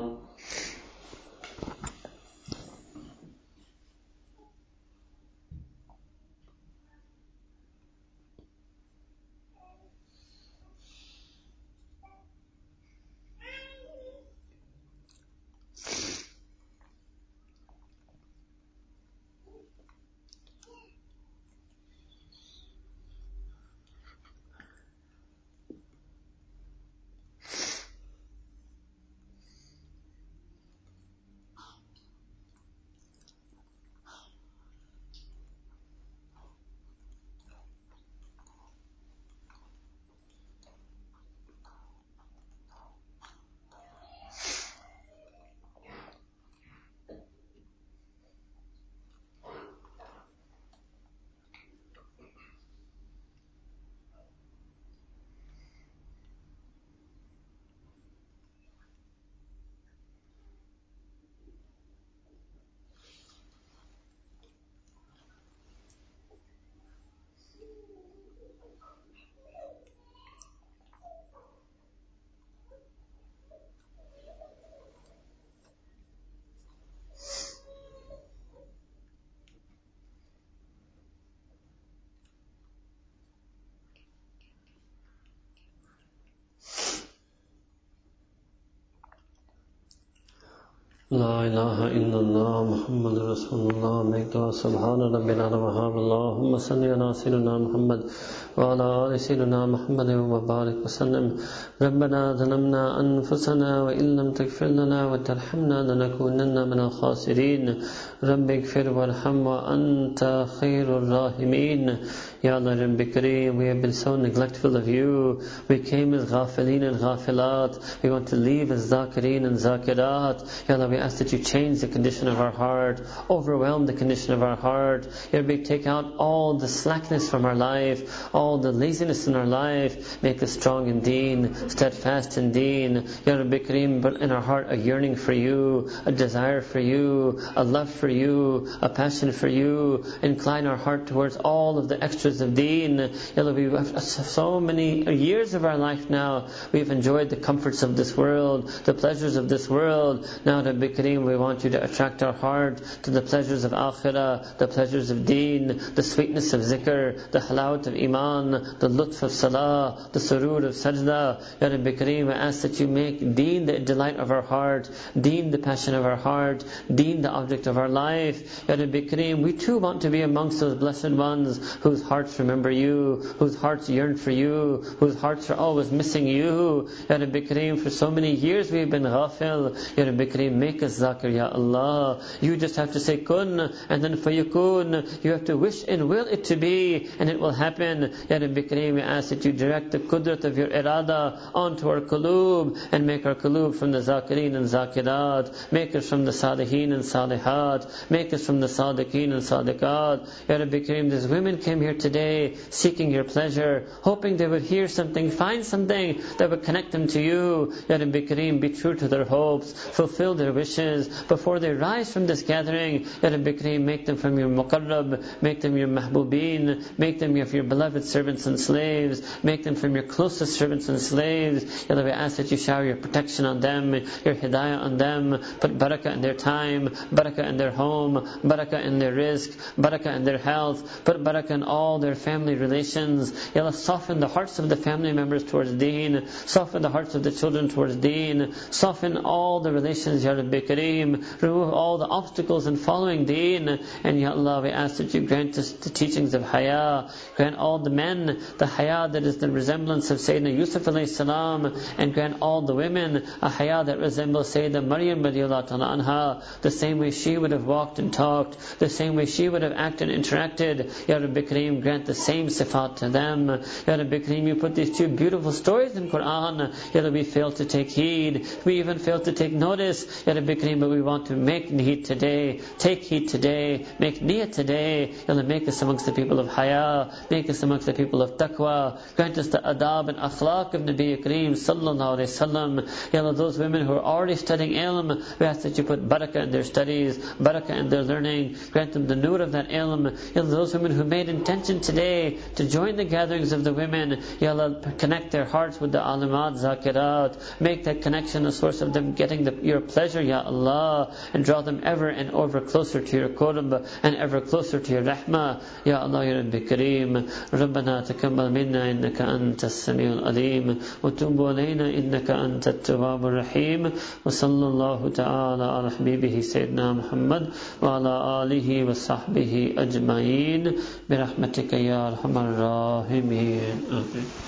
لا الہ الا اللہ محمد رسول اللہ علیہ سبحان رب العالم اللہم صلی علی سیدنا محمد وعلى آل سيدنا محمد وبارك وسلم ربنا ظلمنا أنفسنا وإن لم تغفر لنا وترحمنا لنكونن من الخاسرين رب اغفر وارحم وأنت خير الراحمين Ya Allah Rabbi Kareem, we have been so neglectful of you. We came as ghafilin and ghafilat. We want to leave as zakirin and zakirat. Ya Allah, we ask that you change the condition of our heart, overwhelm the condition of our heart. Ya Rabbi, take out all the slackness from our life, all the laziness in our life. Make us strong in deen, steadfast in deen. Ya Rabbi Kareem, but in our heart a yearning for you, a desire for you, a love for you, a passion for you. Incline our heart towards all of the extras of deen. We have so many years of our life now. We've enjoyed the comforts of this world, the pleasures of this world. Now, Rabbi Kareem, we want you to attract our heart to the pleasures of akhirah, the pleasures of deen, the sweetness of zikr, the halawat of iman, the lutf of salah, the surur of sajda. Ya Rabbi Kareem, I ask that you make deen the delight of our heart, deen the passion of our heart, deen the object of our life. Ya Rabbi Kareem, we too want to be amongst those blessed ones whose hearts remember you, whose hearts yearn for you, whose hearts are always missing you. Ya Rabbi Kareem, for so many years we've been ghafil. Ya Rabbi Kareem, make us zakir, Ya Allah. You just have to say kun, and then fayakun. You have to wish and will it to be, and it will happen. Rabbi Kareem, we ask that you direct the kudrat of your irada onto our kulub, and make our kulub from the zakirin and zakirat. Make us from the salihin and salihat. Make us from the sadiqeen and sadiqat. Ya Rabbi Kareem, these women came here today seeking your pleasure, hoping they would hear something, find something that would connect them to you. Ya Rabbi Kareem, be true to their hopes, fulfill their wishes. before they rise from this gathering. Ya Rabbi Kareem, make them from your muqarrab, make them your mahbubeen, make them of your beloved servants and slaves, make them from your closest servants and slaves. Ya Rabbi, ask that you shower your protection on them, your hidayah on them, put barakah in their time, barakah in their home, barakah in their rizq, barakah in their health, put barakah in all their family relations. Ya Allah, soften the hearts of the family members towards deen, soften the hearts of the children towards deen, soften all the relations, Ya Rabbi Kareem, remove all the obstacles in following deen, and Ya Allah, we ask that you grant us the teachings of haya, grant all the men the haya that is the resemblance of Sayyidina Yusuf alayhi salam, and grant all the women a haya that resembles Sayyidina Maryam anha, the same way she would have walked and talked, the same way she would have acted and interacted. Ya Rabbi Kareem, grant the same sifat to them. Ya Rabbi Kareem, you put these two beautiful stories in Quran. Rabbi, we fail to take heed. We even fail to take notice. Ya Rabbi Kareem, but we want to make heed today. Take heed today. Make niyat today. Ya make us amongst the people of haya. Make us amongst the people of taqwa. Grant us the adab and akhlaq of Nabi Kareem sallallahu alayhi wasallam. Ya Allah, those women who are already studying ilm, we ask that you put barakah in their studies, barakah in their learning. Grant them the nur of that ilm. Ya Allah, those women who made intention today to join the gatherings of the women, Ya Allah, connect their hearts with the alimat, zakirat. Make that connection a source of them getting the, your pleasure, Ya Allah, and draw them ever and ever closer to your qurb and ever closer to your rahmah. Ya Allah, Ya Rabbi Kareem. ربنا تقبل منا إنك أنت السميع العليم وتب علينا إنك أنت التواب الرحيم وصلى الله تعالى على حبيبه سيدنا محمد وعلى آله وصحبه أجمعين برحمتك يا أرحم الراحمين. آمين